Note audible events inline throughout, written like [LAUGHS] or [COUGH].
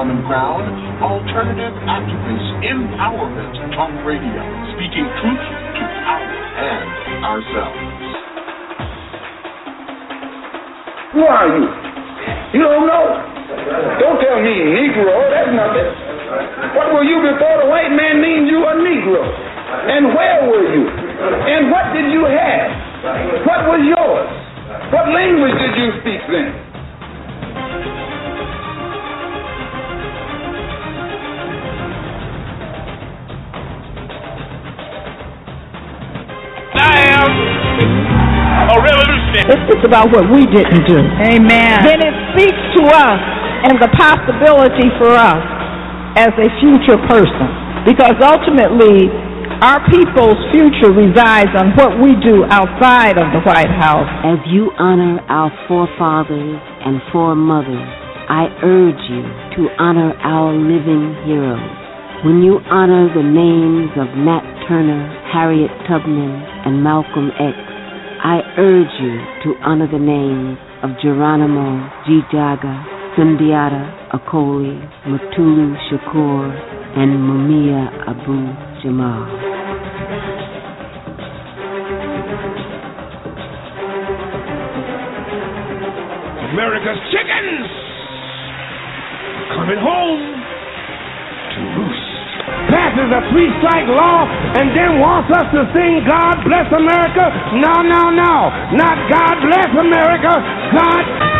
Common Ground, alternative activist empowerment talk radio, speaking truth to power and ourselves. Who are you? You don't know? Don't tell me Negro, oh, that's nothing. What were you before the white man named you a Negro? And where were you? And what did you have? What was yours? What language did you speak then? Revolutionary. It's about what we didn't do. Amen. Then it speaks to us and the possibility for us as a future person. Because ultimately, our people's future resides on what we do outside of the White House. As you honor our forefathers and foremothers, I urge you to honor our living heroes. When you honor the names of Nat Turner, Harriet Tubman, and Malcolm X, I urge you to honor the names of Geronimo ji-Jaga, Sundiata Acoli, Mutulu Shakur, and Mumia Abu Jamal. America's chickens coming home. Passes a three strike law and then wants us to sing God bless America? No, no, no. Not God bless America. God.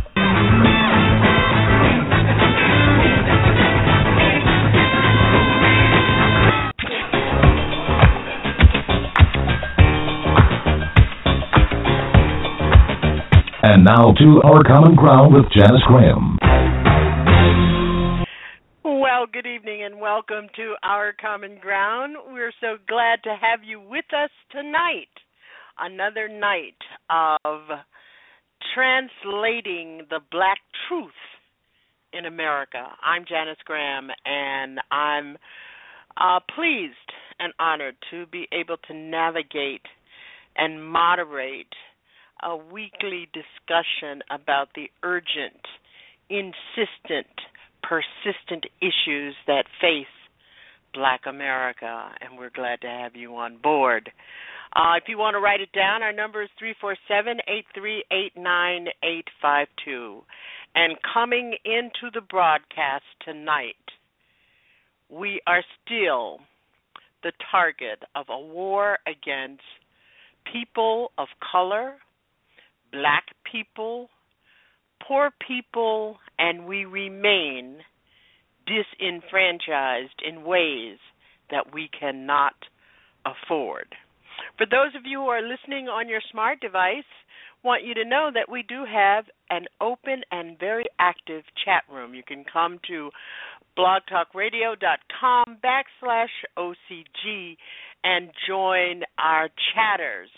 And now to Our Common Ground with Janice Graham. Well, good evening and welcome to Our Common Ground. We're so glad to have you with us tonight. Another night of translating the black truth in America. I'm Janice Graham, and I'm uh, pleased and honored to be able to navigate and moderate a weekly discussion about the urgent, insistent, persistent issues that face Black America, and we're glad to have you on board. Uh, if you want to write it down, our number is 347 838 9852. And coming into the broadcast tonight, we are still the target of a war against people of color, black people, poor people, and we remain disenfranchised in ways that we cannot afford. For those of you who are listening on your smart device, want you to know that we do have an open and very active chat room. You can come to blogtalkradio.com backslash OCG and join our chatters.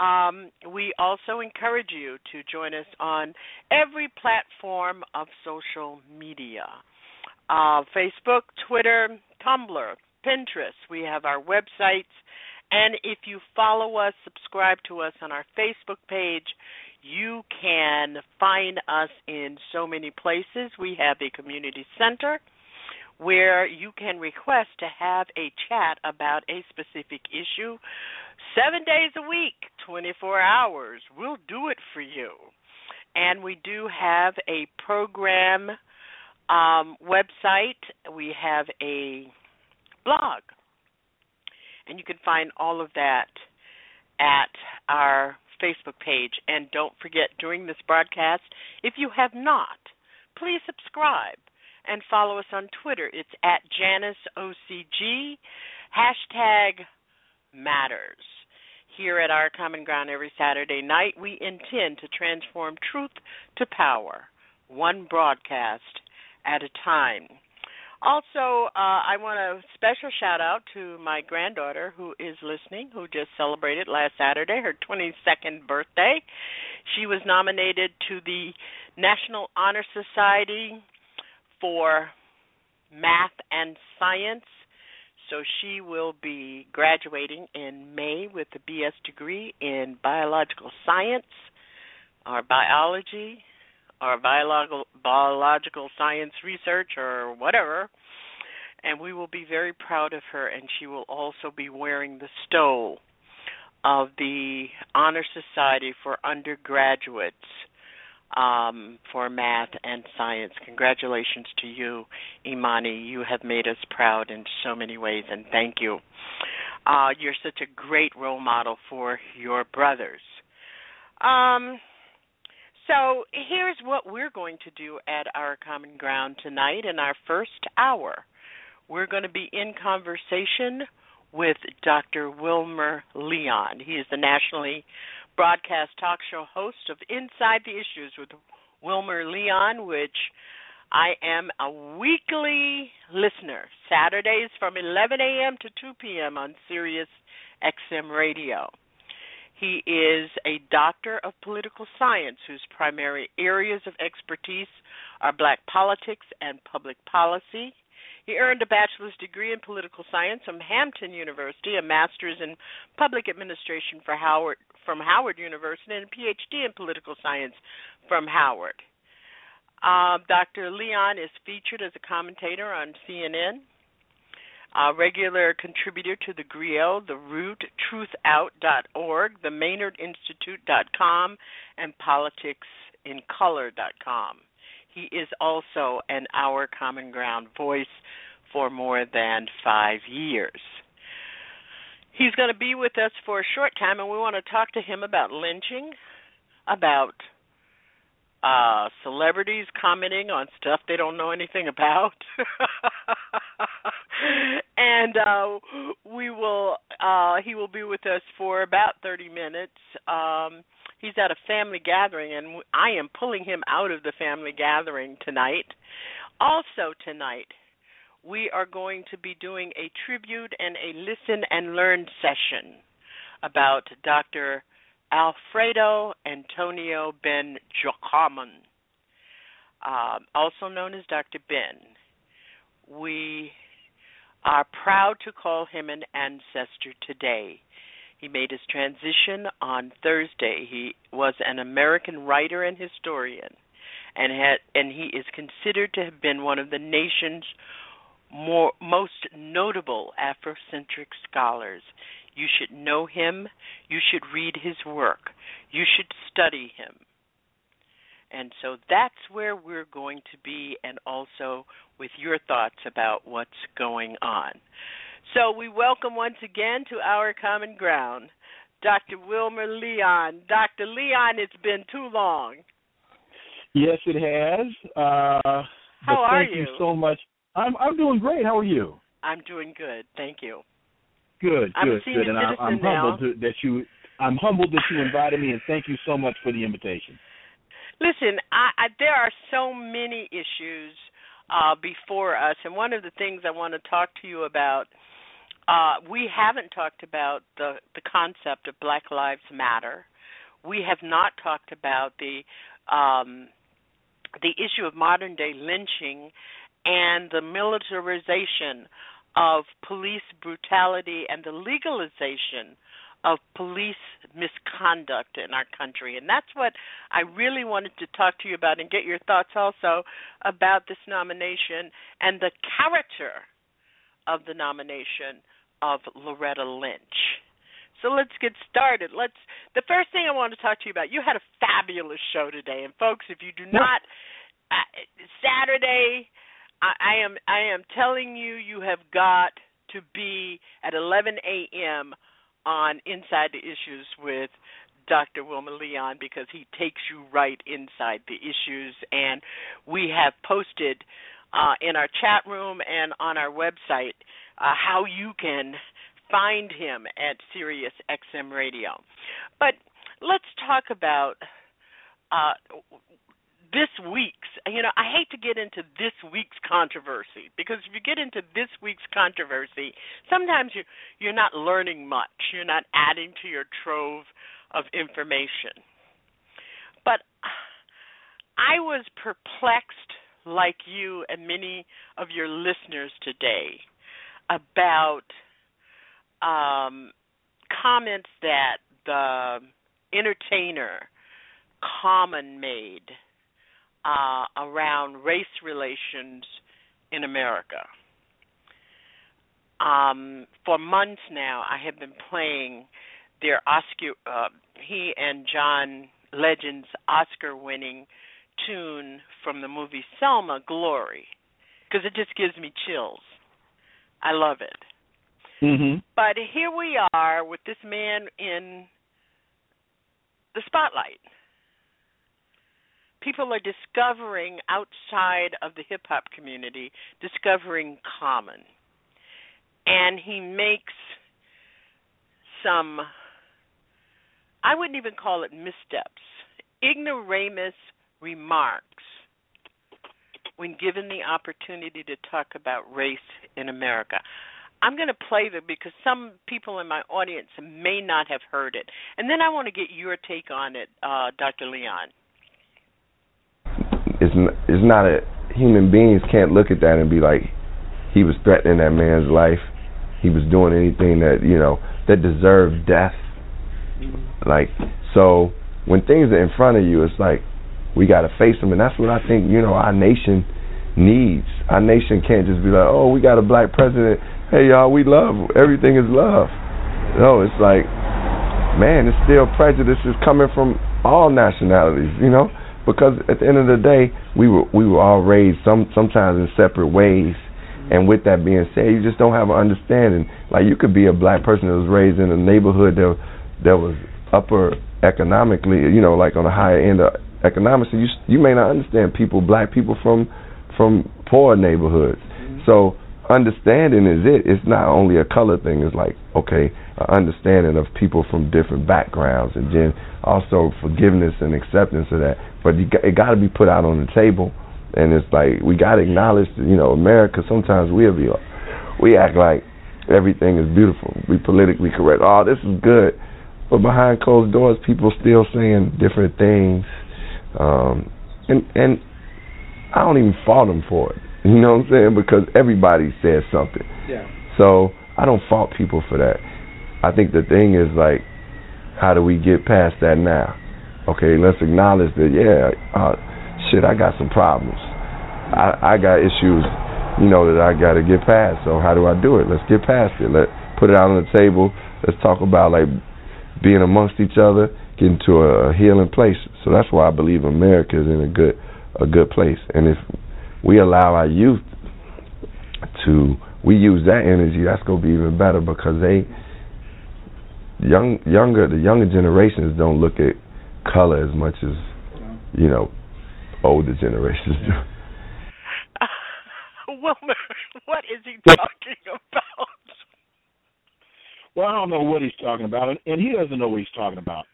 Um, we also encourage you to join us on every platform of social media uh, Facebook, Twitter, Tumblr, Pinterest. We have our websites. And if you follow us, subscribe to us on our Facebook page, you can find us in so many places. We have a community center where you can request to have a chat about a specific issue seven days a week, 24 hours. We'll do it for you. And we do have a program um, website, we have a blog. And you can find all of that at our Facebook page. And don't forget, during this broadcast, if you have not, please subscribe and follow us on Twitter. It's at JaniceOCG, hashtag matters. Here at Our Common Ground every Saturday night, we intend to transform truth to power, one broadcast at a time. Also, uh, I want a special shout out to my granddaughter who is listening, who just celebrated last Saturday her 22nd birthday. She was nominated to the National Honor Society for Math and Science. So she will be graduating in May with a BS degree in biological science or biology or biological biological science research or whatever. And we will be very proud of her and she will also be wearing the stole of the honor society for undergraduates um, for math and science congratulations to you imani you have made us proud in so many ways and thank you uh, you're such a great role model for your brothers um, so here's what we're going to do at our common ground tonight in our first hour. We're going to be in conversation with Dr. Wilmer Leon. He is the nationally broadcast talk show host of Inside the Issues with Wilmer Leon, which I am a weekly listener, Saturdays from 11 a.m. to 2 p.m. on Sirius XM Radio. He is a doctor of political science whose primary areas of expertise are black politics and public policy. He earned a bachelor's degree in political science from Hampton University, a master's in public administration for Howard from Howard University, and a PhD in political science from Howard. Uh, Dr. Leon is featured as a commentator on CNN, a regular contributor to the Grio, the Root, TruthOut.org, the Maynard MaynardInstitute.com, and PoliticsInColor.com. He is also an Our Common Ground voice for more than five years. He's going to be with us for a short time, and we want to talk to him about lynching, about uh celebrities commenting on stuff they don't know anything about. [LAUGHS] And uh we will uh he will be with us for about 30 minutes. Um he's at a family gathering and I am pulling him out of the family gathering tonight. Also tonight we are going to be doing a tribute and a listen and learn session about Dr. Alfredo Antonio Ben Jocamon, uh, also known as Dr. Ben. We are proud to call him an ancestor today. He made his transition on Thursday. He was an American writer and historian, and had and he is considered to have been one of the nation's more most notable Afrocentric scholars. You should know him. You should read his work. You should study him. And so that's where we're going to be, and also with your thoughts about what's going on. So we welcome once again to our common ground Dr. Wilmer Leon. Dr. Leon, it's been too long. Yes, it has. Uh, How are thank you? you so much. I'm I'm doing great. How are you? I'm doing good. Thank you. Good, I'm good, good. And I, I'm humbled to, that you. I'm humbled that you invited me, and thank you so much for the invitation. Listen, I, I, there are so many issues uh, before us, and one of the things I want to talk to you about. Uh, we haven't talked about the the concept of Black Lives Matter. We have not talked about the um, the issue of modern day lynching and the militarization of police brutality and the legalization of police misconduct in our country. And that's what I really wanted to talk to you about and get your thoughts also about this nomination and the character of the nomination of Loretta Lynch. So let's get started. Let's the first thing I want to talk to you about. You had a fabulous show today, and folks, if you do not uh, Saturday I, I am I am telling you you have got to be at 11 a.m. on Inside the Issues with Dr. Wilmer Leon because he takes you right inside the issues and we have posted uh, in our chat room and on our website uh, how you can find him at Sirius XM Radio. But let's talk about uh, this week's. You know, I hate to get into this week's controversy because if you get into this week's controversy, sometimes you you're not learning much. You're not adding to your trove of information. But I was perplexed, like you and many of your listeners today, about um, comments that the entertainer Common made uh, around race relations in America. Um, for months now, I have been playing their Oscar, uh, he and John Legend's Oscar-winning tune from the movie Selma, "Glory," because it just gives me chills. I love it. Mm-hmm. But here we are with this man in the spotlight. People are discovering outside of the hip hop community, discovering Common. And he makes some, I wouldn't even call it missteps, ignoramus remarks when given the opportunity to talk about race in America. I'm going to play them because some people in my audience may not have heard it. And then I want to get your take on it, uh, Dr. Leon. Not, a human beings can't look at that and be like he was threatening that man's life. He was doing anything that, you know, that deserved death. Mm-hmm. Like so when things are in front of you, it's like we got to face them and that's what I think, you know, our nation needs. Our nation can't just be like, "Oh, we got a black president hey y'all, we love. Everything is love. No, it's like, man, it's still prejudice is coming from all nationalities, you know, because at the end of the day, we were we were all raised some sometimes in separate ways. And with that being said, you just don't have an understanding. Like you could be a black person that was raised in a neighborhood that that was upper economically, you know, like on a higher end of economics. So you you may not understand people, black people from from poor neighborhoods. Mm-hmm. So understanding is it. It's not only a color thing. It's like okay, understanding of people from different backgrounds, and then also forgiveness and acceptance of that. But you got, it got to be put out on the table, and it's like we got to acknowledge, that, you know, America. Sometimes we'll be, we act like everything is beautiful. We politically correct. Oh, this is good, but behind closed doors, people still saying different things, um, and and I don't even fault them for it you know what I'm saying? Because everybody says something. Yeah. So I don't fault people for that. I think the thing is like, how do we get past that now? Okay, let's acknowledge that. Yeah, uh, shit, I got some problems. I I got issues, you know, that I got to get past. So how do I do it? Let's get past it. Let put it out on the table. Let's talk about like being amongst each other, getting to a healing place. So that's why I believe America is in a good a good place. And if we allow our youth to we use that energy, that's gonna be even better because they young younger the younger generations don't look at color as much as you know older generations do. Uh, [LAUGHS] Wilmer, what is he talking about? Well, I don't know what he's talking about, and he doesn't know what he's talking about.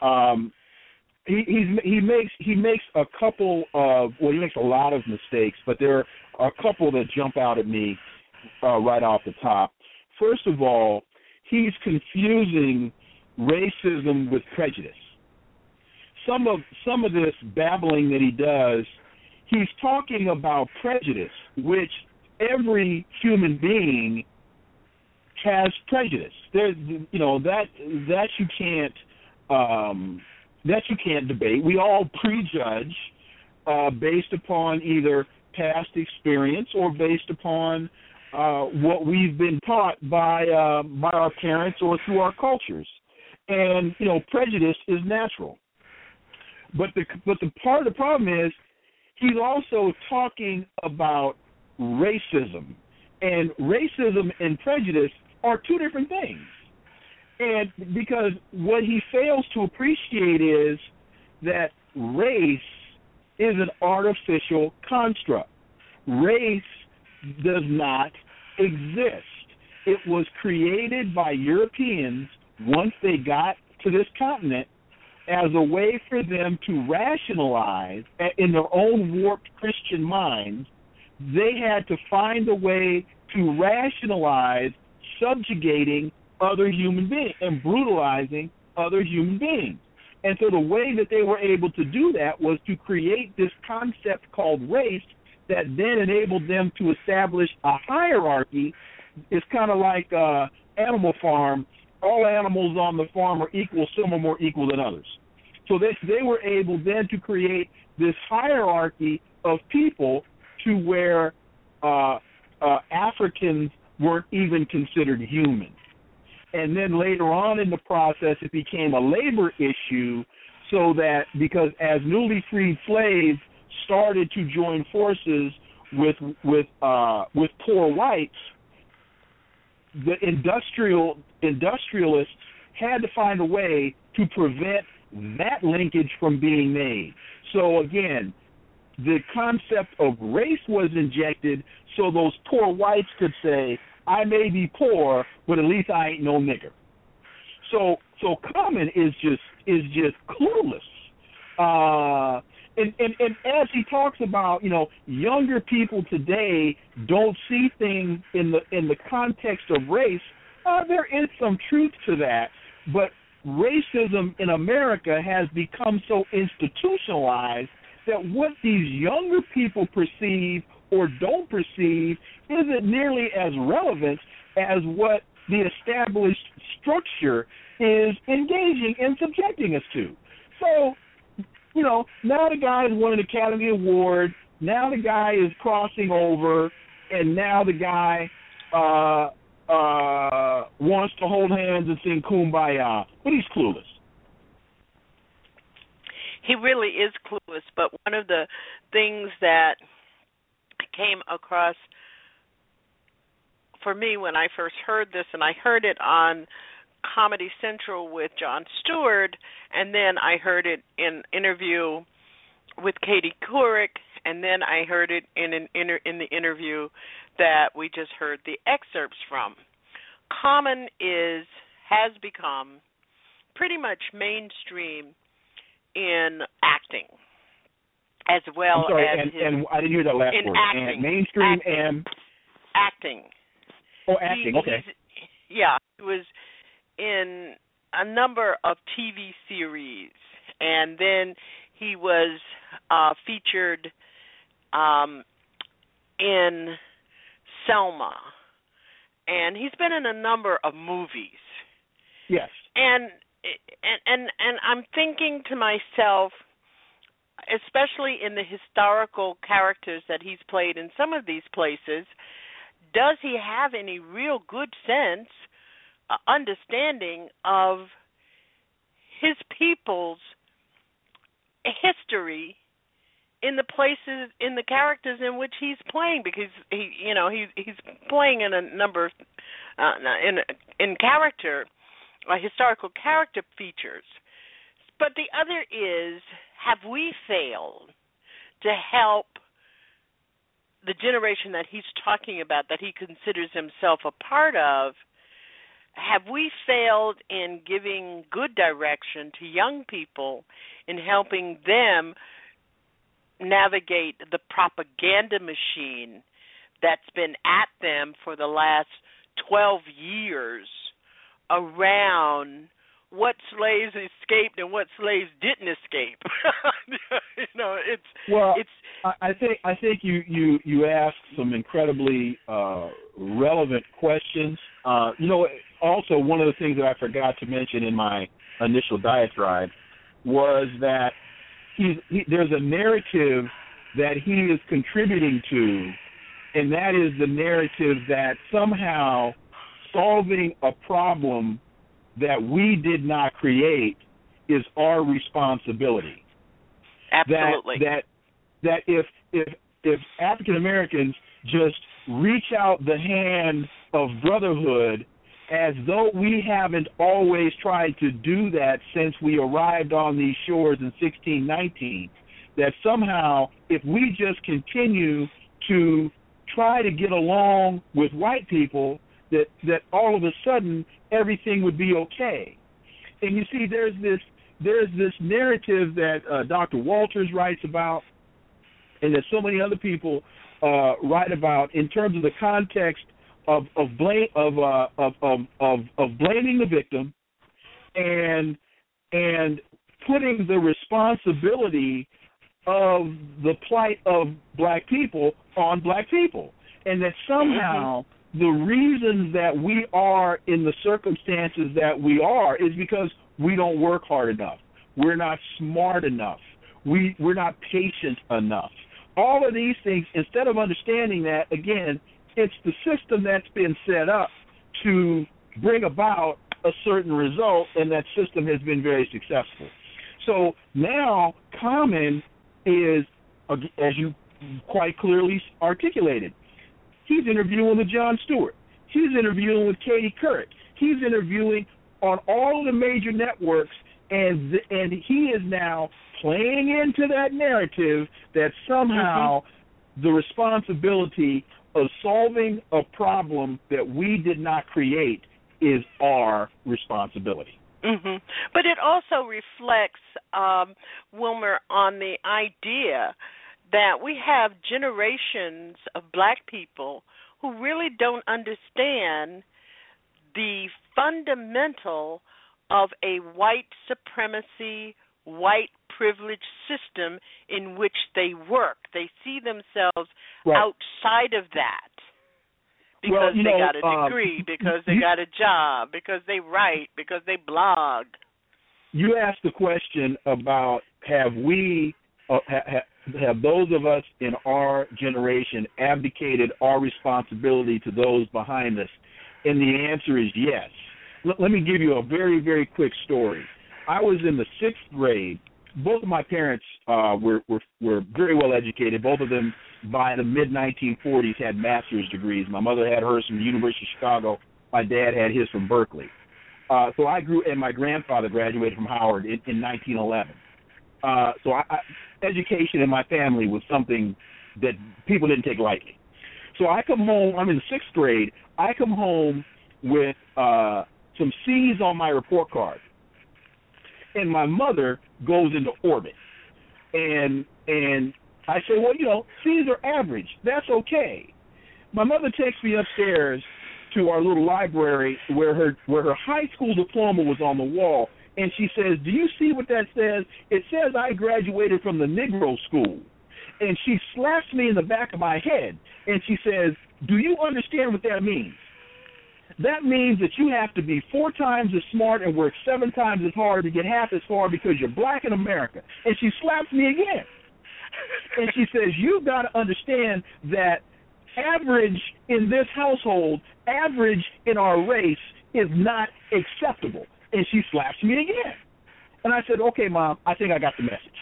Um, he he's, he makes he makes a couple of well he makes a lot of mistakes, but there are a couple that jump out at me uh, right off the top. First of all, he's confusing racism with prejudice. Some of some of this babbling that he does, he's talking about prejudice, which every human being has prejudice. There's you know that that you can't um that you can't debate. We all prejudge uh, based upon either past experience or based upon uh, what we've been taught by uh, by our parents or through our cultures. And you know, prejudice is natural. But the but the part of the problem is he's also talking about racism, and racism and prejudice are two different things. And because what he fails to appreciate is that race is an artificial construct. race does not exist. It was created by Europeans once they got to this continent as a way for them to rationalize in their own warped Christian minds. They had to find a way to rationalize subjugating other human beings and brutalizing other human beings. And so the way that they were able to do that was to create this concept called race that then enabled them to establish a hierarchy. It's kind of like uh, Animal Farm. All animals on the farm are equal. Some are more equal than others. So they they were able then to create this hierarchy of people to where uh, uh, Africans weren't even considered human. And then later on in the process, it became a labor issue, so that because as newly freed slaves started to join forces with with uh, with poor whites, the industrial industrialists had to find a way to prevent that linkage from being made. So again, the concept of race was injected so those poor whites could say, I may be poor, but at least I ain't no nigger. So so Common is just is just clueless. Uh and, and and as he talks about, you know, younger people today don't see things in the in the context of race. Uh, there is some truth to that, but racism in America has become so institutionalized that what these younger people perceive or don't perceive isn't nearly as relevant as what the established structure is engaging and subjecting us to. So, you know, now the guy has won an Academy Award. Now the guy is crossing over, and now the guy uh, uh, wants to hold hands and sing "Kumbaya," but he's clueless. He really is clueless. But one of the things that came across for me when I first heard this, and I heard it on Comedy Central with Jon Stewart, and then I heard it in interview with Katie Couric, and then I heard it in an inter- in the interview that we just heard the excerpts from. Common is has become pretty much mainstream in acting as well sorry, as and, his, and I didn't hear that last in word. acting, and mainstream acting, and acting. Oh, acting. He, okay. Yeah, he was in a number of TV series, and then he was uh, featured um, in Selma, and he's been in a number of movies. Yes. And and and and I'm thinking to myself, especially in the historical characters that he's played in some of these places, does he have any real good sense, understanding of his people's history in the places in the characters in which he's playing because he you know he he's playing in a number of uh, in in character uh, historical character features. But the other is have we failed to help the generation that he's talking about that he considers himself a part of have we failed in giving good direction to young people in helping them navigate the propaganda machine that's been at them for the last 12 years around what slaves escaped and what slaves didn't escape. [LAUGHS] you know, it's well, it's I think I think you you you asked some incredibly uh relevant questions. Uh you know, also one of the things that I forgot to mention in my initial diatribe was that he's he, there's a narrative that he is contributing to, and that is the narrative that somehow solving a problem that we did not create is our responsibility. Absolutely. That that that if if if African Americans just reach out the hand of brotherhood as though we haven't always tried to do that since we arrived on these shores in 1619 that somehow if we just continue to try to get along with white people that that all of a sudden everything would be okay. And you see there's this there's this narrative that uh, Dr. Walters writes about and that so many other people uh, write about in terms of the context of of blame of uh, of, of of of blaming the victim and and putting the responsibility of the plight of black people on black people. And that somehow mm-hmm. the reasons that we are in the circumstances that we are is because we don't work hard enough. We're not smart enough. We we're not patient enough. All of these things instead of understanding that again it's the system that's been set up to bring about a certain result, and that system has been very successful. So now, Common is, as you quite clearly articulated, he's interviewing with Jon Stewart. He's interviewing with Katie Couric. He's interviewing on all the major networks, and and he is now playing into that narrative that somehow mm-hmm. the responsibility of solving a problem that we did not create is our responsibility. Mm-hmm. But it also reflects, um, Wilmer, on the idea that we have generations of black people who really don't understand the fundamental of a white supremacy, white privilege system in which they work. They see themselves right. outside of that because well, they know, got a um, degree, um, because they you, got a job, because they write, because they blog. You asked the question about have we, uh, ha, have those of us in our generation abdicated our responsibility to those behind us? And the answer is yes. L- let me give you a very, very quick story. I was in the sixth grade both of my parents uh, were, were were very well educated. Both of them, by the mid 1940s, had master's degrees. My mother had hers from the University of Chicago. My dad had his from Berkeley. Uh, so I grew, and my grandfather graduated from Howard in, in 1911. Uh, so I, I, education in my family was something that people didn't take lightly. So I come home. I'm in sixth grade. I come home with uh, some C's on my report card and my mother goes into orbit. And and I say, well, you know, C's are average. That's okay. My mother takes me upstairs to our little library where her where her high school diploma was on the wall, and she says, "Do you see what that says? It says I graduated from the Negro School." And she slaps me in the back of my head, and she says, "Do you understand what that means?" that means that you have to be four times as smart and work seven times as hard to get half as far because you're black in America. And she slaps me again. And she says, You've got to understand that average in this household, average in our race is not acceptable. And she slaps me again. And I said, Okay, mom, I think I got the message.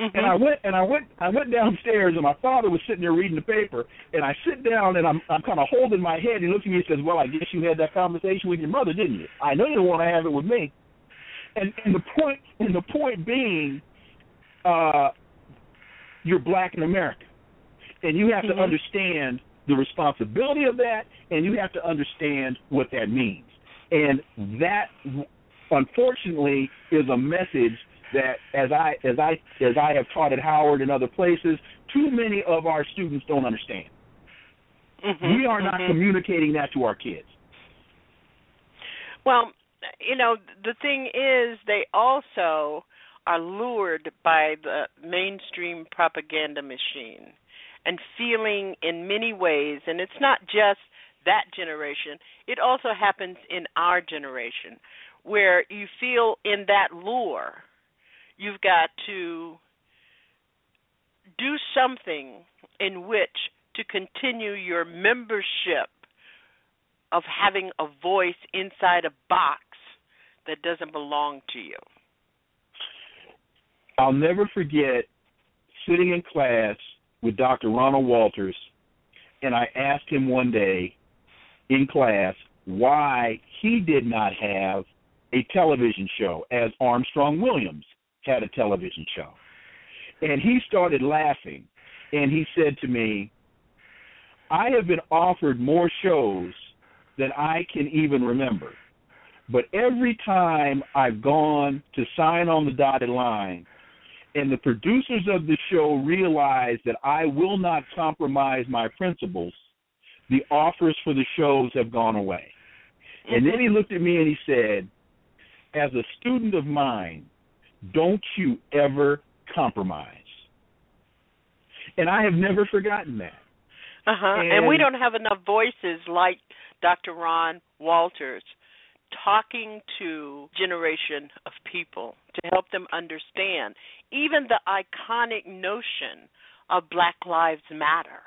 Mm-hmm. And I went and I went I went downstairs and my father was sitting there reading the paper and I sit down and I'm I'm kind of holding my head and he looks at me and says, "Well, I guess you had that conversation with your mother, didn't you? I know you don't want to have it with me." And and the point and the point being, uh, you're black in America, and you have mm-hmm. to understand the responsibility of that, and you have to understand what that means. And that, unfortunately, is a message that as I as I as I have taught at Howard and other places, too many of our students don't understand. Mm-hmm, we are not mm-hmm. communicating that to our kids. Well, you know, the thing is they also are lured by the mainstream propaganda machine and feeling in many ways and it's not just that generation, it also happens in our generation where you feel in that lure you've got to do something in which to continue your membership of having a voice inside a box that doesn't belong to you. I'll never forget sitting in class with Dr. Ronald Walters, and I asked him one day in class why he did not have a television show as Armstrong Williams had a television show. And he started laughing. and he said to me, I have been offered more shows than I can even remember. But every time I've gone to sign on the dotted line, and the producers of the show realize that I will not compromise my principles, the offers for the shows have gone away. And then he looked at me and he said, As a student of mine, don't you ever compromise. And I have never forgotten that. Uh huh. And, and we don't have enough voices like Dr. Ron Walters talking to generation of people to help them understand even the iconic notion of Black Lives Matter.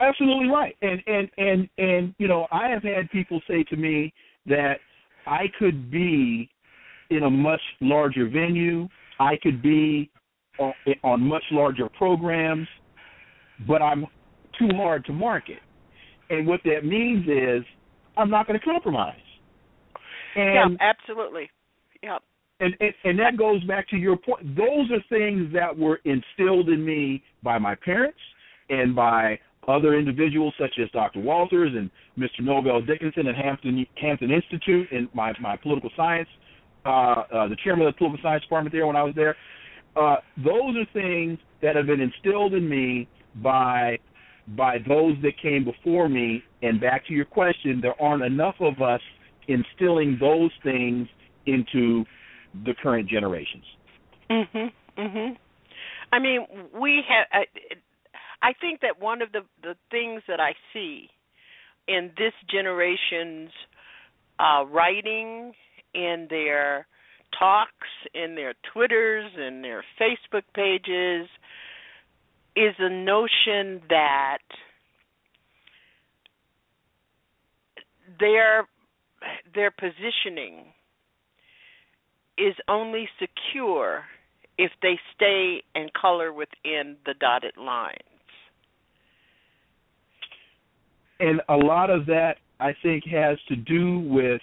Absolutely right. And and and and you know, I have had people say to me that I could be in a much larger venue, I could be on, on much larger programs, but I'm too hard to market. And what that means is I'm not going to compromise. And, yeah, absolutely. Yeah. And, and and that goes back to your point. Those are things that were instilled in me by my parents and by other individuals such as Dr. Walters and Mr. Nobel Dickinson at Hampton Hampton Institute and my my political science, uh, uh, the chairman of the political science department there when I was there. Uh, those are things that have been instilled in me by by those that came before me. And back to your question, there aren't enough of us instilling those things into the current generations. Mhm. Mhm. I mean, we have. I, I think that one of the the things that I see in this generation's uh, writing, in their talks, in their Twitters, in their Facebook pages, is the notion that their their positioning is only secure if they stay and color within the dotted lines. And a lot of that I think has to do with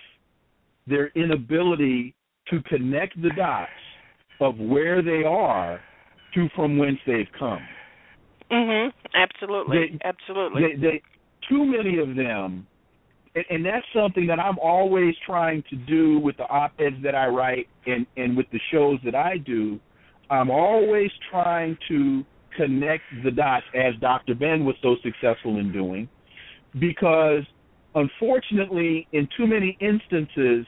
their inability to connect the dots of where they are to from whence they've come. Mhm. Absolutely. They, Absolutely. They, they, too many of them, and, and that's something that I'm always trying to do with the op-eds that I write and and with the shows that I do. I'm always trying to connect the dots, as Dr. Ben was so successful in doing, because unfortunately, in too many instances,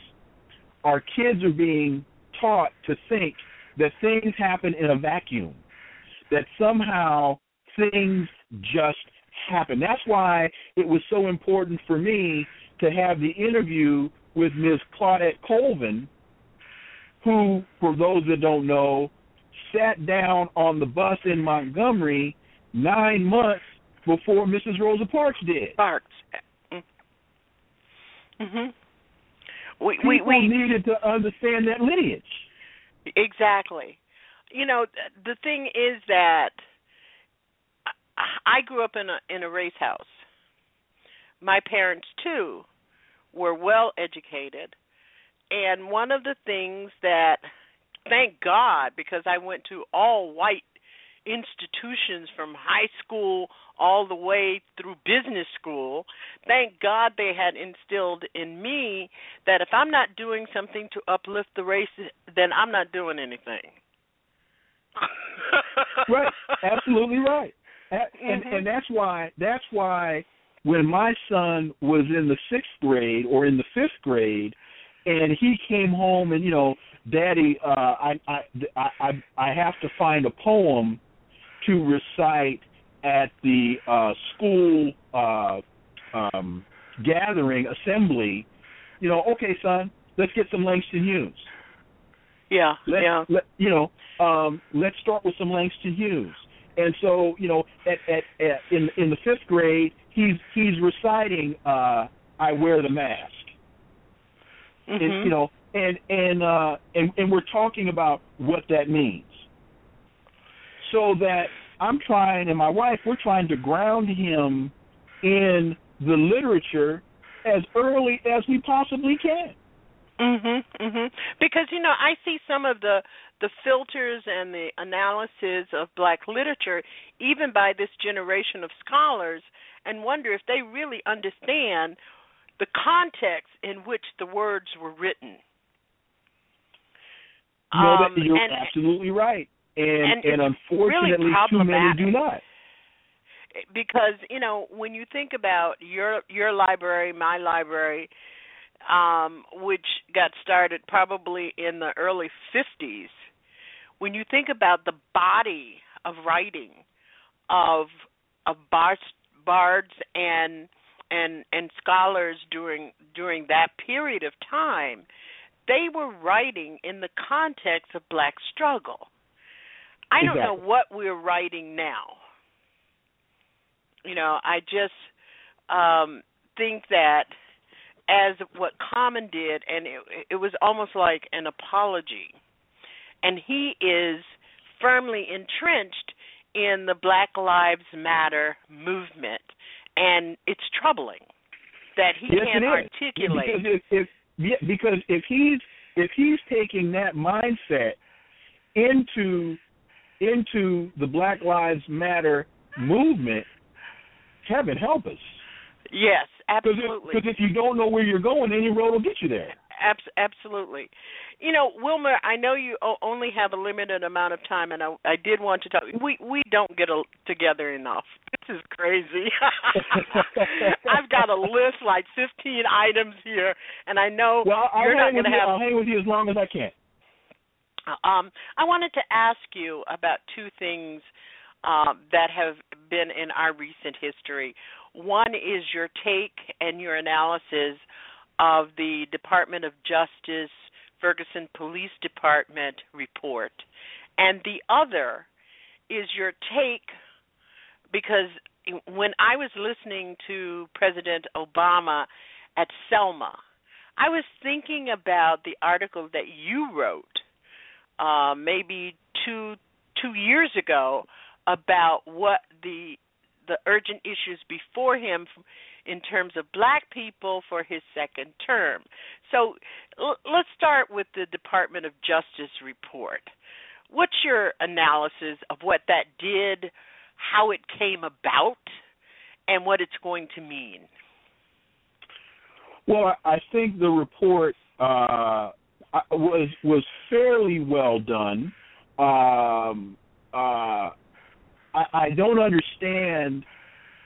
our kids are being taught to think that things happen in a vacuum, that somehow things just happen. That's why it was so important for me to have the interview with Ms. Claudette Colvin, who, for those that don't know, sat down on the bus in Montgomery nine months before Mrs. Rosa Parks did. Parks. Mhm. We we we needed to understand that lineage. Exactly. You know, the thing is that I grew up in a in a race house. My parents too were well educated. And one of the things that thank God because I went to all white institutions from high school all the way through business school. Thank God they had instilled in me that if I'm not doing something to uplift the race, then I'm not doing anything. right, absolutely right. And mm-hmm. and that's why that's why when my son was in the sixth grade or in the fifth grade, and he came home and you know, Daddy, uh, I I I I have to find a poem to recite at the uh, school uh, um, gathering assembly. You know, okay, son, let's get some Langston Hughes. Yeah, let, yeah. Let, you know, um, let's start with some Langston Hughes. And so, you know, at, at, at in in the fifth grade, he's he's reciting uh, "I Wear the Mask." Mm-hmm. And, you know, and and uh, and and we're talking about what that means. So that I'm trying, and my wife, we're trying to ground him in the literature as early as we possibly can. Mhm. Mhm. Because you know, I see some of the the filters and the analysis of black literature even by this generation of scholars and wonder if they really understand the context in which the words were written. No, Um, you're and- absolutely right. And and and, unfortunately really too many do not. because you know when you think about your your library my library um which got started probably in the early 50s when you think about the body of writing of of bards, bards and and and scholars during during that period of time they were writing in the context of black struggle. I don't know what we're writing now. You know i just um think that as what common did and it, it was almost like an apology and he is firmly entrenched in the black lives matter movement and it's troubling that he yes, can't articulate Because if, if because if he's if he's taking that mindset into into the Black Lives Matter movement, heaven help us. Yes absolutely Because if you don't know where you're going, any road will get you there. Abs- absolutely. You know, Wilmer, I know you o- only have a limited amount of time, and I, I did want to talk. We we don't get a, together enough. This is crazy. [LAUGHS] I've got a list like 15 items here, and I know Well, I'll you're not going to have. I'll hang with you as long as I can. Um, I wanted to ask you about two things um, that have been in our recent history. One is your take and your analysis of the Department of Justice Ferguson Police Department report, and the other is your take because when I was listening to President Obama at Selma, I was thinking about the article that you wrote uh, maybe two two years ago about what the the urgent issues before him in terms of black people for his second term. So l- let's start with the Department of Justice report. What's your analysis of what that did, how it came about, and what it's going to mean? Well, I think the report uh, was was fairly well done. Um, uh, I, I don't understand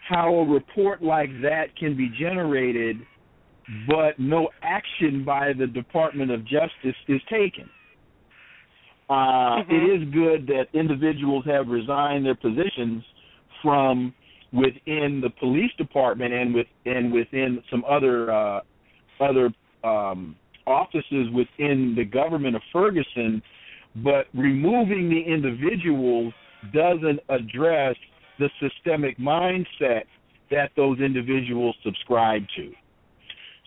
how a report like that can be generated, but no action by the Department of Justice is taken. Uh, Mhm. It is good that individuals have resigned their positions from within the police department and with and within some other uh, other um, offices within the government of Ferguson, but removing the individuals doesn't address the systemic mindset that those individuals subscribe to.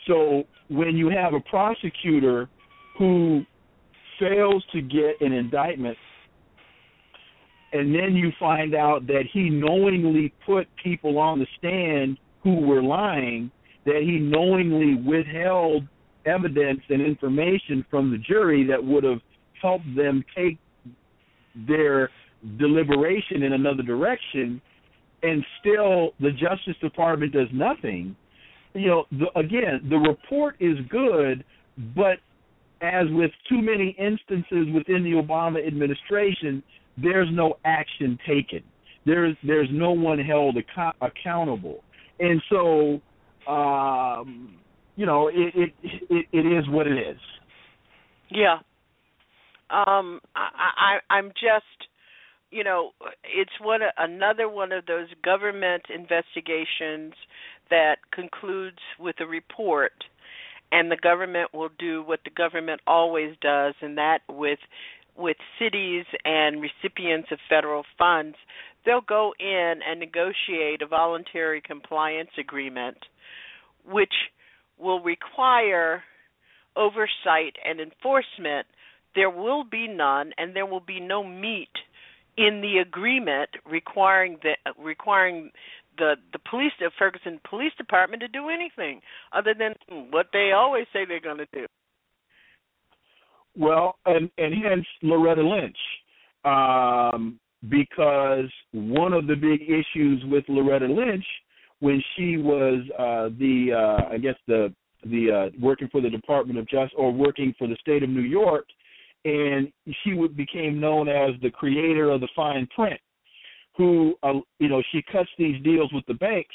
So when you have a prosecutor who fails to get an indictment and then you find out that he knowingly put people on the stand who were lying, that he knowingly withheld evidence and information from the jury that would have helped them take their deliberation in another direction, and still the Justice Department does nothing. You know, the, again, the report is good, but as with too many instances within the Obama administration, there's no action taken. There's there's no one held ac- accountable, and so um, you know it, it it it is what it is. Yeah. Um I, I I'm just you know it's one another one of those government investigations that concludes with a report and the government will do what the government always does and that with with cities and recipients of federal funds they'll go in and negotiate a voluntary compliance agreement which will require oversight and enforcement. There will be none and there will be no meat in the agreement requiring the requiring the the police the Ferguson Police Department to do anything other than what they always say they're going to do. Well, and and hence Loretta Lynch, um, because one of the big issues with Loretta Lynch when she was uh, the uh, I guess the the uh, working for the Department of Justice or working for the state of New York, and she would became known as the creator of the fine print, who uh, you know she cuts these deals with the banks,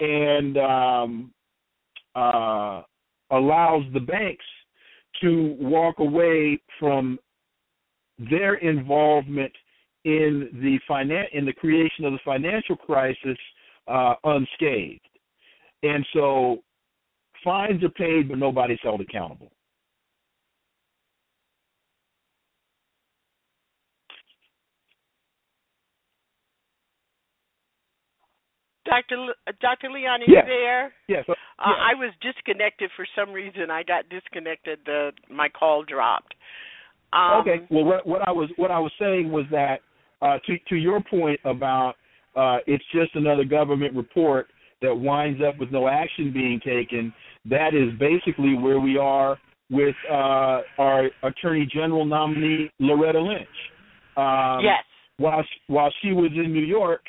and um, uh, allows the banks to walk away from their involvement in the finan- in the creation of the financial crisis uh, unscathed. And so fines are paid, but nobody's held accountable. Dr. L- Dr. Leon, are yes. you there? Yes. Uh, yes. I was disconnected for some reason. I got disconnected. The my call dropped. Um, okay. Well, what, what I was what I was saying was that uh, to to your point about uh, it's just another government report that winds up with no action being taken. That is basically where we are with uh, our Attorney General nominee Loretta Lynch. Um, yes. While she, while she was in New York,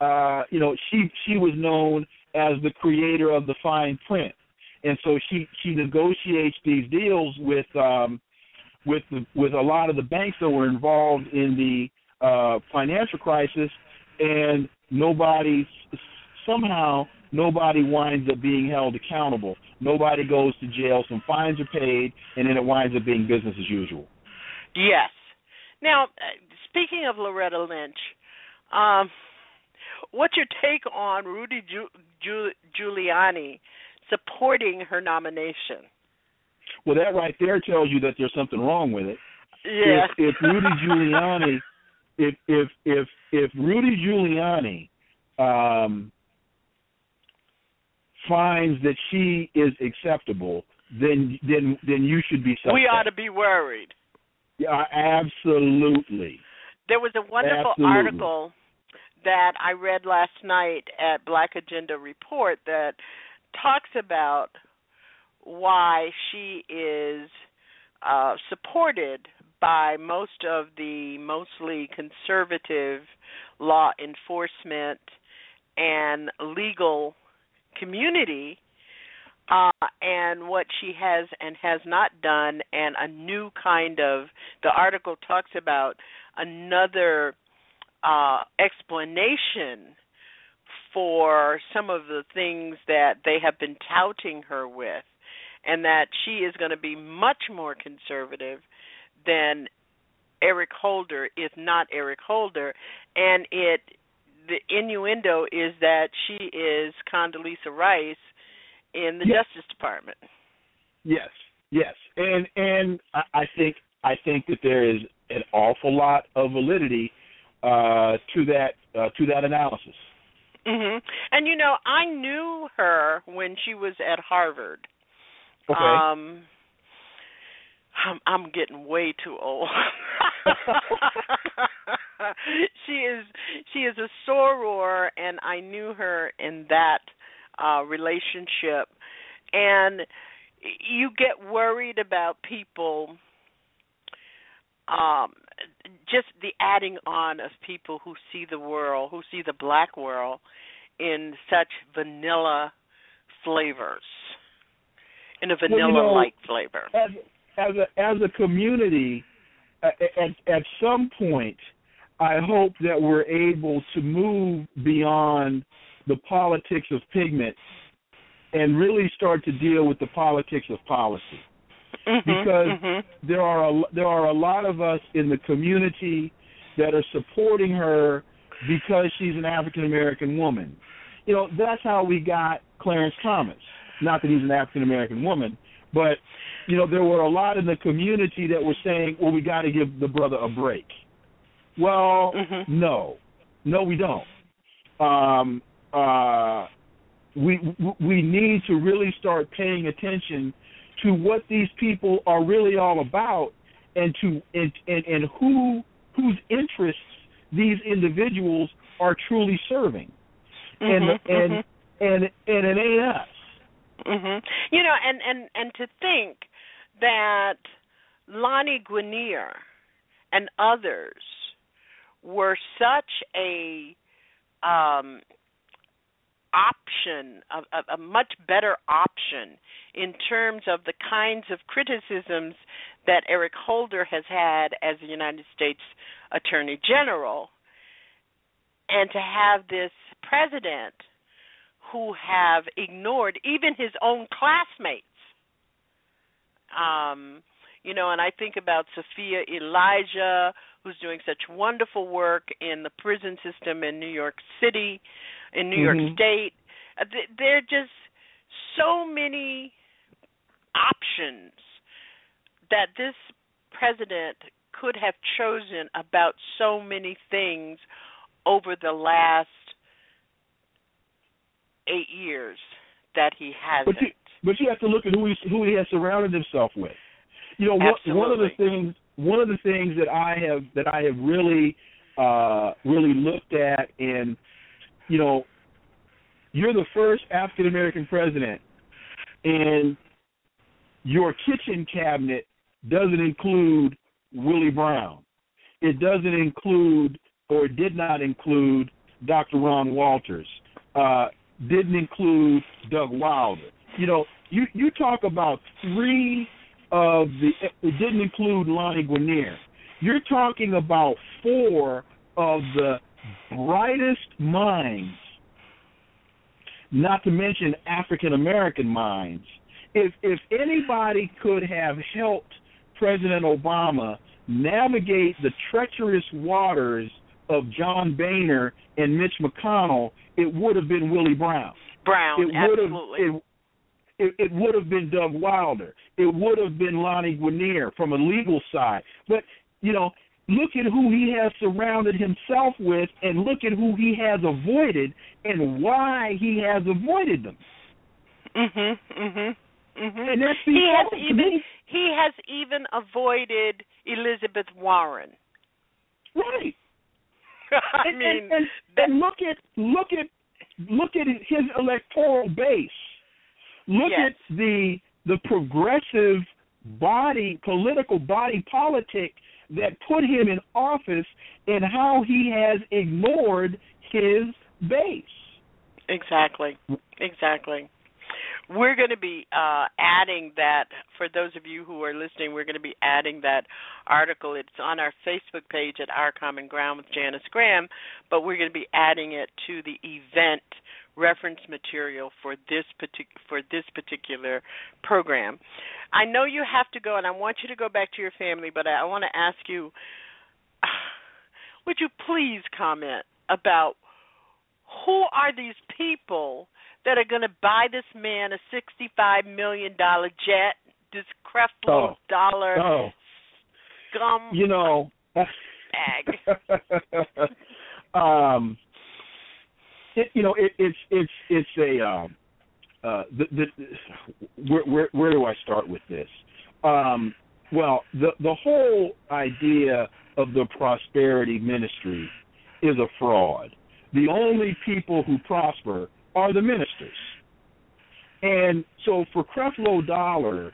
uh, you know, she she was known as the creator of the fine print, and so she she negotiates these deals with um, with the, with a lot of the banks that were involved in the uh, financial crisis, and nobody somehow nobody winds up being held accountable. Nobody goes to jail. Some fines are paid, and then it winds up being business as usual. Yes. Now, speaking of Loretta Lynch, um, what's your take on Rudy Giu- Giu- Giuliani supporting her nomination? Well, that right there tells you that there's something wrong with it. Yeah. If, if Rudy [LAUGHS] Giuliani, if if if if Rudy Giuliani um, finds that she is acceptable, then then then you should be suspect. We ought to be worried. Yeah, absolutely. There was a wonderful absolutely. article that I read last night at Black Agenda Report that talks about why she is uh, supported by most of the mostly conservative law enforcement and legal community uh, and what she has and has not done and a new kind of the article talks about another uh, explanation for some of the things that they have been touting her with and that she is going to be much more conservative than Eric Holder, if not Eric Holder, and it the innuendo is that she is Condoleezza Rice in the yes. Justice Department. Yes, yes, and and I think I think that there is an awful lot of validity uh, to that uh, to that analysis. Mhm. And you know, I knew her when she was at Harvard. Okay. Um I'm, I'm getting way too old. [LAUGHS] she is she is a soror and I knew her in that uh relationship and you get worried about people um just the adding on of people who see the world, who see the black world in such vanilla flavors. In a vanilla like well, you know, flavor. As as a as a community uh, at at some point I hope that we're able to move beyond the politics of pigment and really start to deal with the politics of policy. Mm-hmm, because mm-hmm. there are a, there are a lot of us in the community that are supporting her because she's an African American woman. You know, that's how we got Clarence Thomas. Not that he's an African American woman, but you know, there were a lot in the community that were saying, "Well, we got to give the brother a break." Well, mm-hmm. no, no, we don't. Um, uh, we we need to really start paying attention to what these people are really all about, and to and and, and who whose interests these individuals are truly serving, mm-hmm, and and mm-hmm. and and it ain't us. Mhm. You know, and and and to think that Lani Guinier and others were such a um, option, a, a, much better option in terms of the kinds of criticisms that Eric Holder has had as the United States Attorney General, and to have this president who have ignored even his own classmates. Um, you know, and I think about Soffiyah Elijah, who's doing such wonderful work in the prison system in New York City, in New Mhm. York State. Uh, There are just so many options that this president could have chosen about so many things over the last eight years that he hasn't. But you, but you have to look at who he who he has surrounded himself with. You know, one, one of the things one of the things that I have that I have really uh really looked at and you know, you're the first African American president and your kitchen cabinet doesn't include Willie Brown. It doesn't include or did not include Dr. Ron Walters. Uh didn't include Doug Wilder. You know, you you talk about three of the it didn't include Lani Guinier. You're talking about four of the brightest minds, not to mention African American minds. If if anybody could have helped President Obama navigate the treacherous waters of John Boehner and Mitch McConnell, it would have been Willie Brown. Brown, it would absolutely. have it, it, it would have been Doug Wilder. It would have been Lani Guinier from a legal side. But you know, look at who he has surrounded himself with, and look at who he has avoided, and why he has avoided them. Mhm. Mhm. Mhm. And that's he has even he has even avoided Elizabeth Warren. Right. [LAUGHS] I and, mean, and, and, and look at look at look at his electoral base. Look Yes. at the the progressive body political body politic that put him in office and how he has ignored his base. Exactly. Exactly. We're going to be uh, adding that for those of you who are listening. We're going to be adding that article. It's on our Facebook page at Our Common Ground with Janice Graham, but we're going to be adding it to the event reference material for this partic- for this particular program. I know you have to go, and I want you to go back to your family, but I, I want to ask you: [SIGHS] Would you please comment about who are these people that are going to buy this man a sixty-five million dollar jet? This Creflo Oh. dollar Oh, scum you know. bag. [LAUGHS] um, it, you know, it, it's it's it's a um, uh, the, the where, where where do I start with this? Um, well, the the whole idea of the prosperity ministry is a fraud. The only people who prosper are the ministers. And so for Creflo Dollar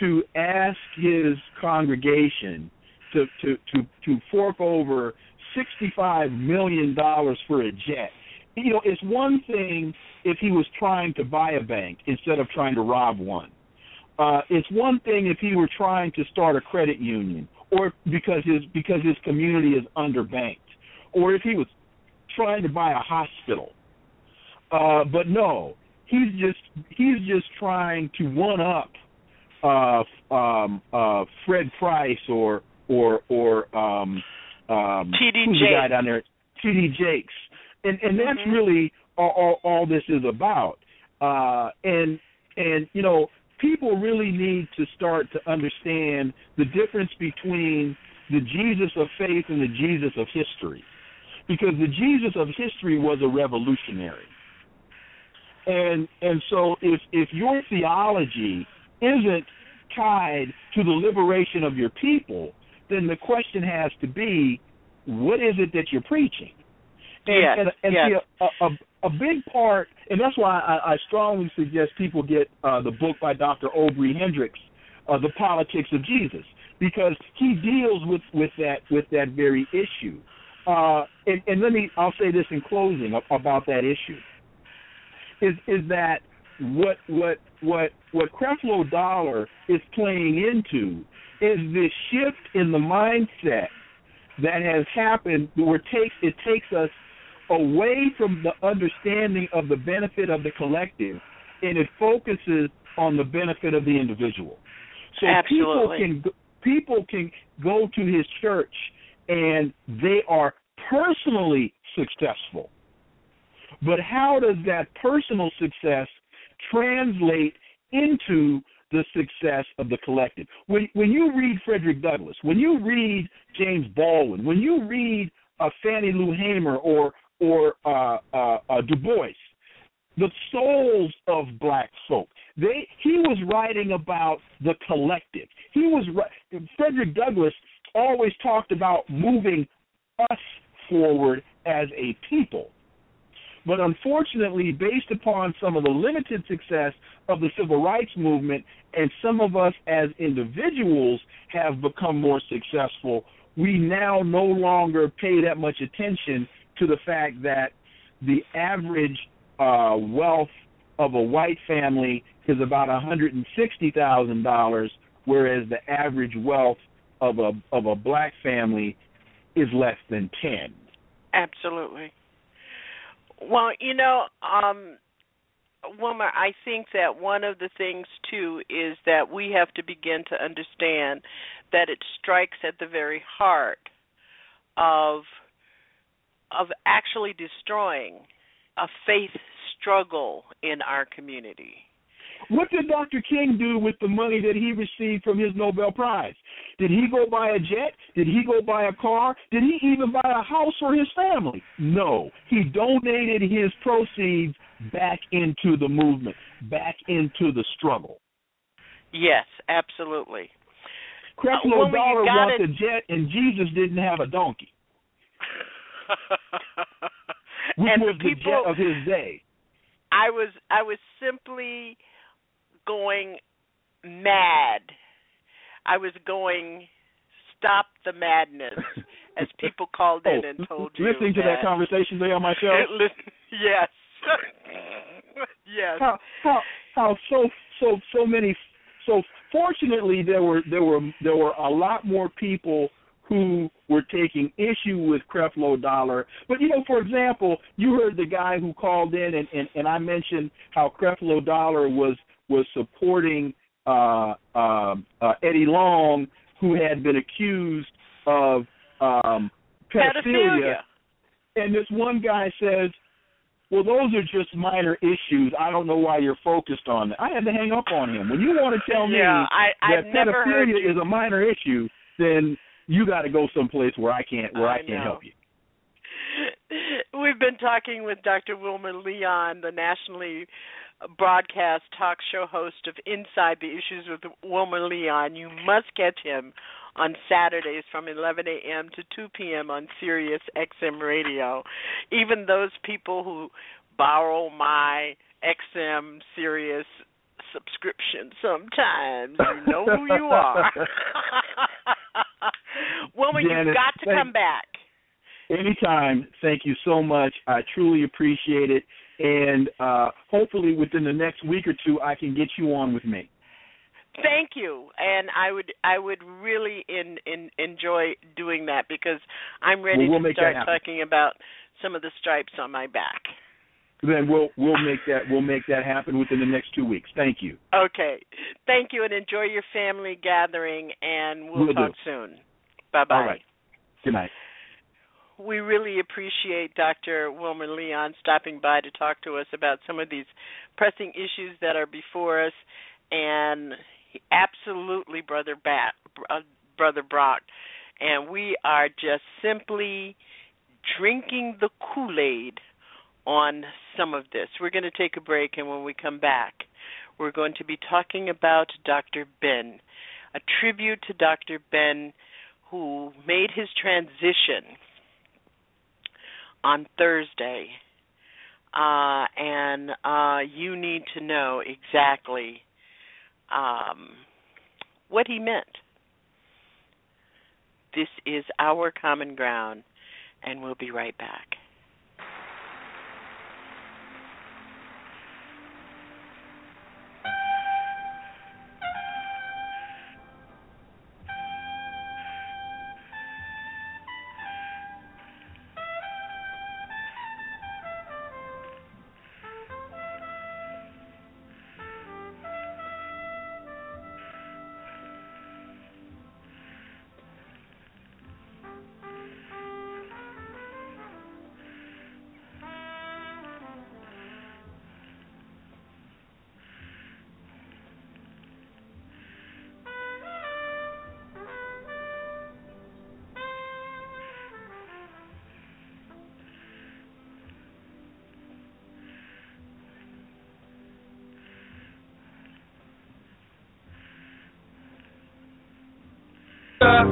to ask his congregation to to to to fork over sixty five million dollars for a jet. You know, it's one thing if he was trying to buy a bank instead of trying to rob one. Uh, it's one thing if he were trying to start a credit union, or because his because his community is underbanked, or if he was trying to buy a hospital. Uh, but no, he's just he's just trying to one up uh, um, uh, Fred Price or or or um, um, T.D. who's the guy down there, T.D. Jakes, and and that's Mhm. really all, all all this is about. Uh, and and you know people really need to start to understand the difference between the Jesus of faith and the Jesus of history, because the Jesus of history was a revolutionary. And and so if if your theology isn't tied to the liberation of your people, then the question has to be, what is it that you're preaching? And, Yes, and, and yes. see, a, a, a big part, and that's why I, I strongly suggest people get uh, the book by Dr. Obery Hendricks, uh, The Politics of Jesus, because he deals with with that with that very issue. Uh, and, and let me I'll say this in closing about that issue. Is is that what what what what Creflo Dollar is playing into is this shift in the mindset that has happened where takes it takes us away from the understanding of the benefit of the collective and it focuses on the benefit of the individual. So Absolutely. people can people can go to his church and they are personally successful. But how does that personal success translate into the success of the collective? When when you read Frederick Douglass, when you read James Baldwin, when you read uh, Fannie Lou Hamer or or uh, uh, uh, Du Bois, the souls of black folk. They he was writing about the collective. He was Frederick Douglass always talked about moving us forward as a people. But unfortunately, based upon some of the limited success of the civil rights movement and some of us as individuals have become more successful, we now no longer pay that much attention to the fact that the average uh, wealth of a white family is about $160,000, whereas the average wealth of a of a black family is less than 10. Absolutely. Well, you know, um Wilmer, I think that one of the things too is that we have to begin to understand that it strikes at the very heart of of actually destroying a faith struggle in our community. What did Dr. King do with the money that he received from his Nobel Prize? Did he go buy a jet? Did he go buy a car? Did he even buy a house for his family? No. He donated his proceeds back into the movement, back into the struggle. Yes, absolutely. Creflo uh, Dollar wanted a jet, and Jesus didn't have a donkey. Which and was the people, jet of his day. I was I was simply going mad. I was going stop the madness, [LAUGHS] as people called in oh, and told you. Listening to that conversation there on my show. yes. [LAUGHS] yes. How how how so so so many so fortunately there were there were there were a lot more people who were taking issue with Creflo Dollar. But you know, for example, you heard the guy who called in and, and, and I mentioned how Creflo Dollar was was supporting uh, uh, uh, Eddie Long, who had been accused of um, pedophilia. pedophilia. And this one guy says, well, those are just minor issues. I don't know why you're focused on that. I had to hang up on him. When you want to tell me yeah, I, that pedophilia is a minor issue, then you got to go someplace where I can't where I, I can't help you. [LAUGHS] We've been talking with Dr. Wilmer Leon, the nationally broadcast talk show host of Inside the Issues with Wilmer Leon. You must catch him on Saturdays from 11 a.m. to 2 p.m. on Sirius XM Radio. Even those people who borrow my XM Sirius subscription sometimes, you know who you are. [LAUGHS] [LAUGHS] Wilmer, Janet, you've got to thank, come back. Anytime. Thank you so much. I truly appreciate it. And uh, hopefully within the next week or two, I can get you on with me. Thank you, and I would I would really in, in enjoy doing that because I'm ready well, we'll to start talking about some of the stripes on my back. Then we'll we'll make that we'll make that happen within the next two weeks. Thank you. Okay, thank you, and enjoy your family gathering, and we'll, we'll talk do. soon. Bye bye. All right. Good night. We really appreciate Dr. Wilmer Leon stopping by to talk to us about some of these pressing issues that are before us, and absolutely, brother Bat, uh, brother Brock, and we are just simply drinking the Kool Aid on some of this. We're going to take a break, and when we come back, we're going to be talking about Dr. Ben, a tribute to Dr. Ben who made his transition on Thursday. Uh, and uh, you need to know exactly um, what he meant. This is our common ground, and we'll be right back.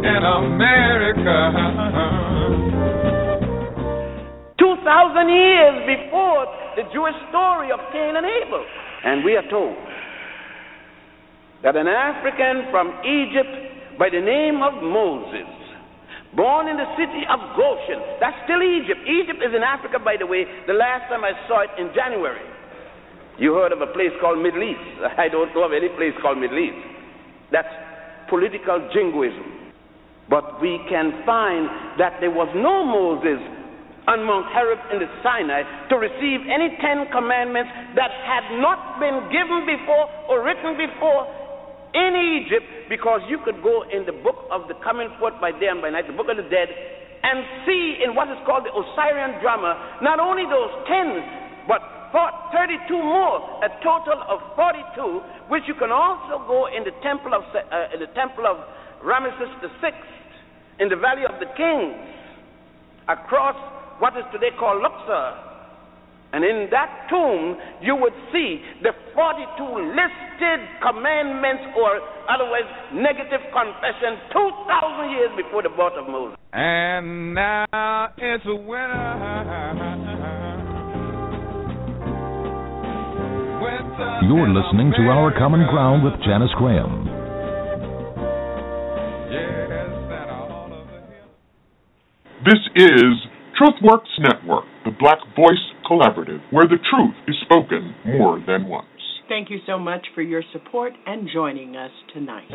In America. 2,000 years before the Jewish story of Cain and Abel. And we are told that an African from Egypt by the name of Moses, born in the city of Goshen, that's still Egypt. Egypt is in Africa, by the way, the last time I saw it in January. You heard of a place called Middle East. [LAUGHS] I don't know of any place called Middle East. That's political jingoism. But we can find that there was no Moses on Mount Horeb in the Sinai to receive any Ten Commandments that had not been given before or written before in Egypt because you could go in the book of the coming forth by day and by night, the book of the dead, and see in what is called the Osirian drama not only those ten, but 32 more, a total of 42, which you can also go in the temple of uh, in the temple of Ramesses the Sixth in the Valley of the Kings, across what is today called Luxor. And in that tomb, you would see the 42 listed commandments, or otherwise negative confession, 2,000 years before the birth of Moses. And now it's a winner. You're listening to Our Common Ground with Janice Graham. This is TruthWorks Network, the Black Voice Collaborative, where the truth is spoken more than once. Thank you so much for your support and joining us tonight.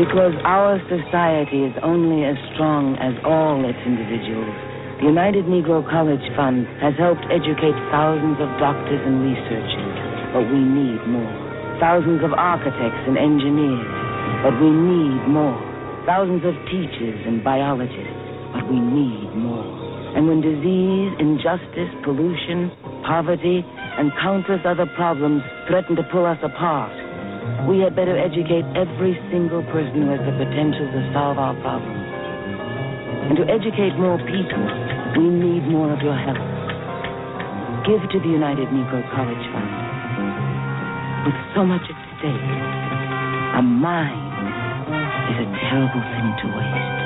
Because our society is only as strong as all its individuals, the United Negro College Fund has helped educate thousands of doctors and researchers, but we need more. Thousands of architects and engineers, but we need more. Thousands of teachers and biologists, but we need more. And when disease, injustice, pollution, poverty, and countless other problems threaten to pull us apart, we had better educate every single person who has the potential to solve our problems. And to educate more people, we need more of your help. Give to the United Negro College Fund. With so much at stake, a mind is a terrible thing to waste.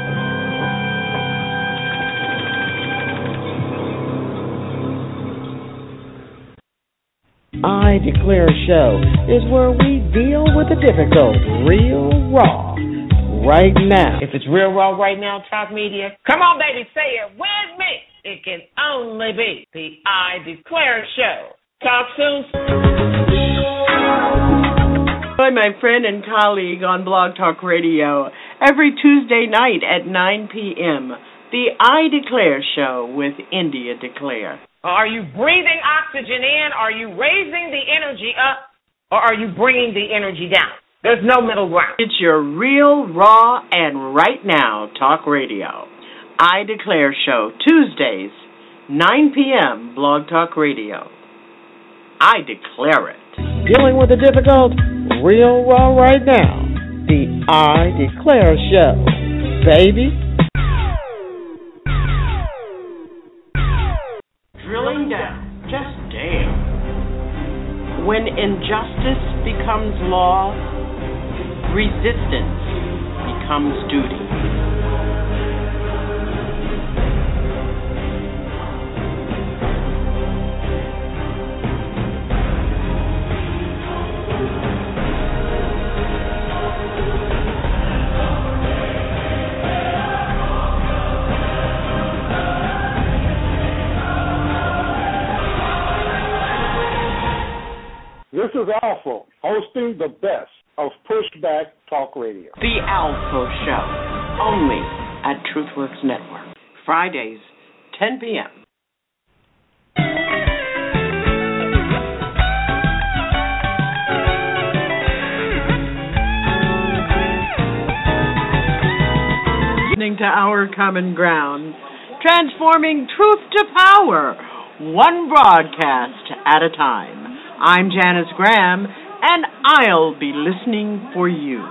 I Declare show is where we deal with the difficult real raw right now. If it's real raw right now, Talk Media, come on, baby, say it with me. It can only be the I Declare show. Talk soon. Hi, my friend and colleague on Blog Talk Radio every Tuesday night at 9 p.m. The I Declare show with India Declare. Are you breathing oxygen in? Are you raising the energy up? Or are you bringing the energy down? There's no middle ground. It's your real, raw, and right now talk radio. I Declare Show, Tuesdays, 9 p.m., Blog Talk Radio. I declare it. Dealing with the difficult, real raw right now. The I Declare Show. Baby. Drilling down. Just damn. When injustice becomes law, resistance becomes duty. Alpha, hosting the best of Pushback Talk Radio. The Alpha Show, only at TruthWorks Network. Fridays, 10 p.m. Listening to Our Common Ground, transforming truth to power, one broadcast at a time. I'm Janice Graham, and I'll be listening for you.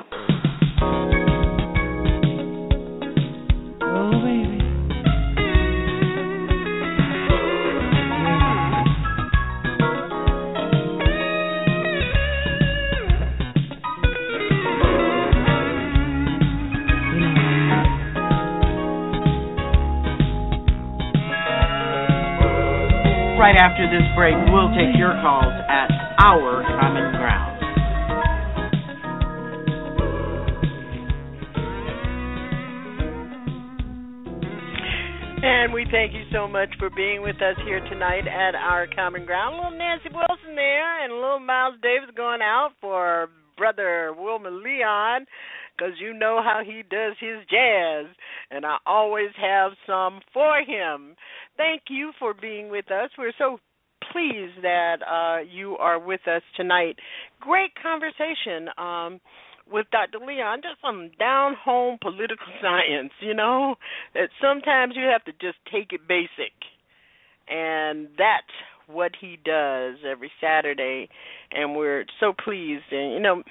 Right after this break, we'll take your calls at Our Common Ground. And we thank you so much for being with us here tonight at our common ground. Little Nancy Wilson there, and little Miles Davis going out for brother Wilmer Leon, because you know how he does his jazz, and I always have some for him. Thank you for being with us. We're so pleased that uh, you are with us tonight. Great conversation. Um, with Dr. Leon, just some down home political [LAUGHS] science, you know, that sometimes you have to just take it basic. And that's what he does every Saturday and we're so pleased and you know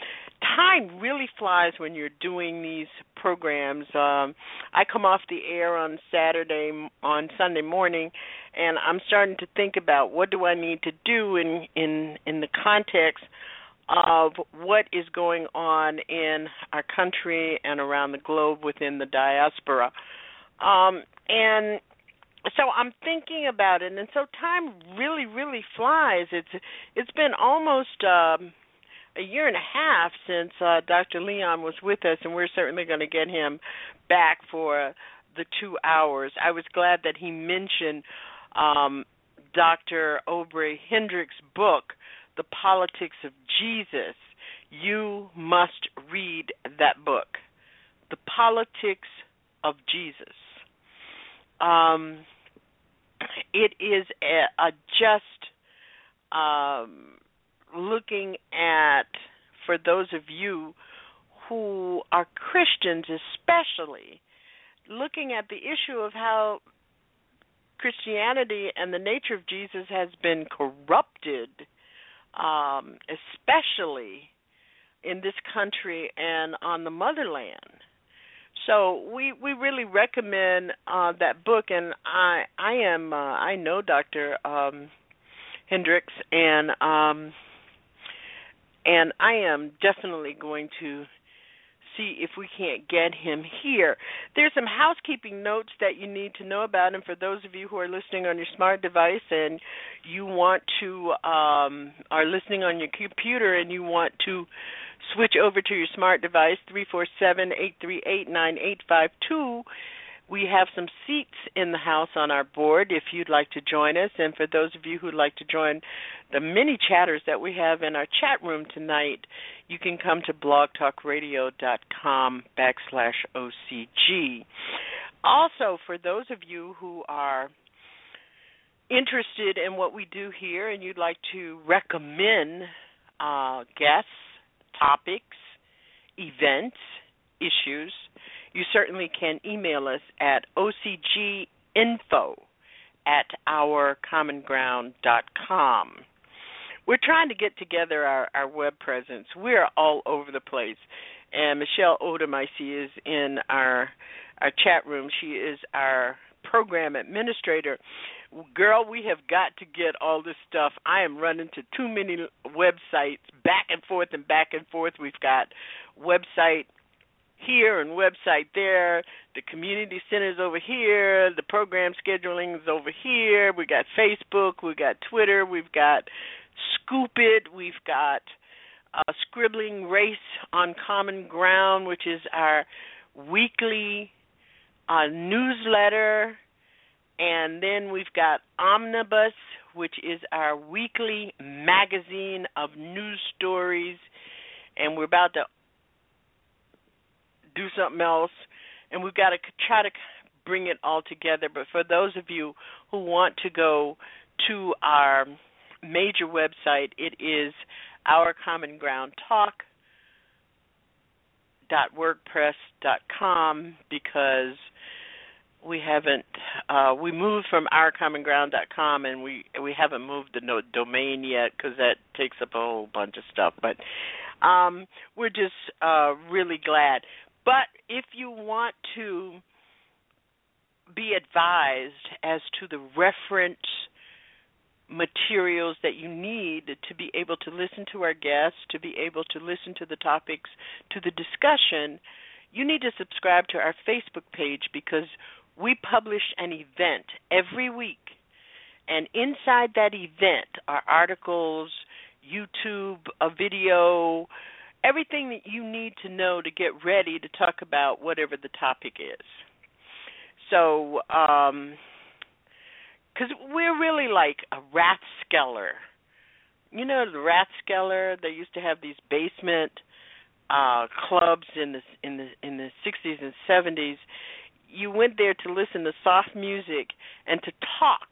time really flies when you're doing these programs um I come off the air on Saturday on Sunday morning and I'm starting to think about what do I need to do in in in the context of what is going on in our country and around the globe within the diaspora. Um, and so I'm thinking about it, and so time really, really flies. It's it's been almost um, a year and a half since uh, Dr. Leon was with us, and we're certainly going to get him back for the two hours. I was glad that he mentioned um, Dr. Obery Hendricks' book, The Politics of Jesus. You must read that book, The Politics of Jesus. Um, it is a, a just um, looking at for those of you who are Christians, especially looking at the issue of how Christianity and the nature of Jesus has been corrupted, um, especially in this country and on the motherland. So we we really recommend uh, that book, and I I am uh, I know Dr. Um, Hendricks, and um, and I am definitely going to see if we can't get him here. There's some housekeeping notes that you need to know about, and for those of you who are listening on your smart device and you want to um, are listening on your computer and you want to switch over to your smart device three four seven eight three eight nine eight five two. We have some seats in the house on our board if you'd like to join us. And for those of you who'd like to join the many chatters that we have in our chat room tonight, you can come to blogtalkradio.com backslash OCG. Also, for those of you who are interested in what we do here and you'd like to recommend uh, guests, topics, events, issues, you certainly can email us at ocginfo at ourcommonground.com. We're trying to get together our, our web presence. We're all over the place. And Michelle Odom, I see, is in our our chat room. She is our program administrator. Girl, we have got to get all this stuff. I am running to too many websites back and forth and back and forth. We've got website here and website there. The community centers over here. The program scheduling is over here. We got Facebook. We got Twitter. We've got Scoop It. We've got uh, Scribbling Race on Common Ground, which is our weekly uh, newsletter. And then we've got Omnibus, which is our weekly magazine of news stories. And we're about to do something else. And we've got to try to bring it all together. But for those of you who want to go to our major website, it is Our Common Ground Talk wordpress.com because we haven't uh, we moved from ourcommonground.com and we we haven't moved the no, domain yet because that takes up a whole bunch of stuff but um, we're just uh, really glad but if you want to be advised as to the reference materials that you need to be able to listen to our guests, to be able to listen to the topics, to the discussion, you need to subscribe to our Facebook page because we publish an event every week. And inside that event are articles, YouTube, a video, everything that you need to know to get ready to talk about whatever the topic is. So, um, because we're really like a Rathskeller. You know the Rathskeller. They used to have these basement uh clubs in the in the in the 60s and 70s. You went there to listen to soft music and to talk.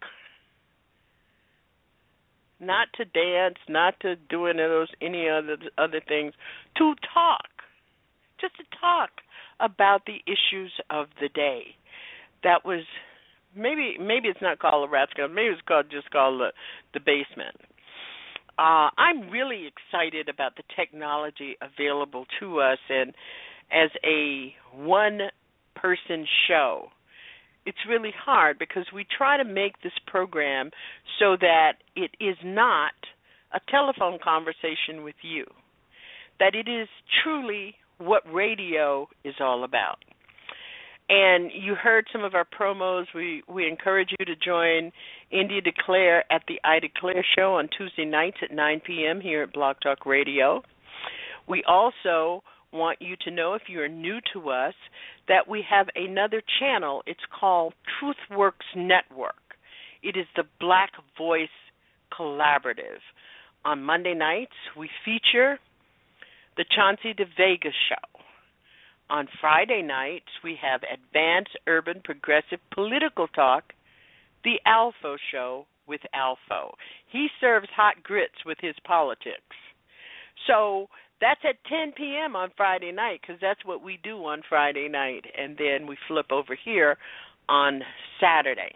Not to dance, not to do any of those any other other things, to talk. Just to talk about the issues of the day. That was maybe maybe it's not called a rat's rat maybe it's called just called the the basement. Uh, I'm really excited about the technology available to us, and as a one person show, it's really hard because we try to make this program so that it is not a telephone conversation with you, that it is truly what radio is all about. And you heard some of our promos. We we encourage you to join India Declare at the I Declare show on Tuesday nights at 9 p.m. here at Blog Talk Radio. We also want you to know if you are new to us that we have another channel. It's called TruthWorks Network. It is the Black Voice Collaborative. On Monday nights, we feature the Chauncey DeVega Show. On Friday nights, we have Advanced Urban Progressive Political Talk, The Alpha Show with Alpha. He serves hot grits with his politics. So that's at 10 p.m. on Friday night because that's what we do on Friday night, and then we flip over here on Saturday.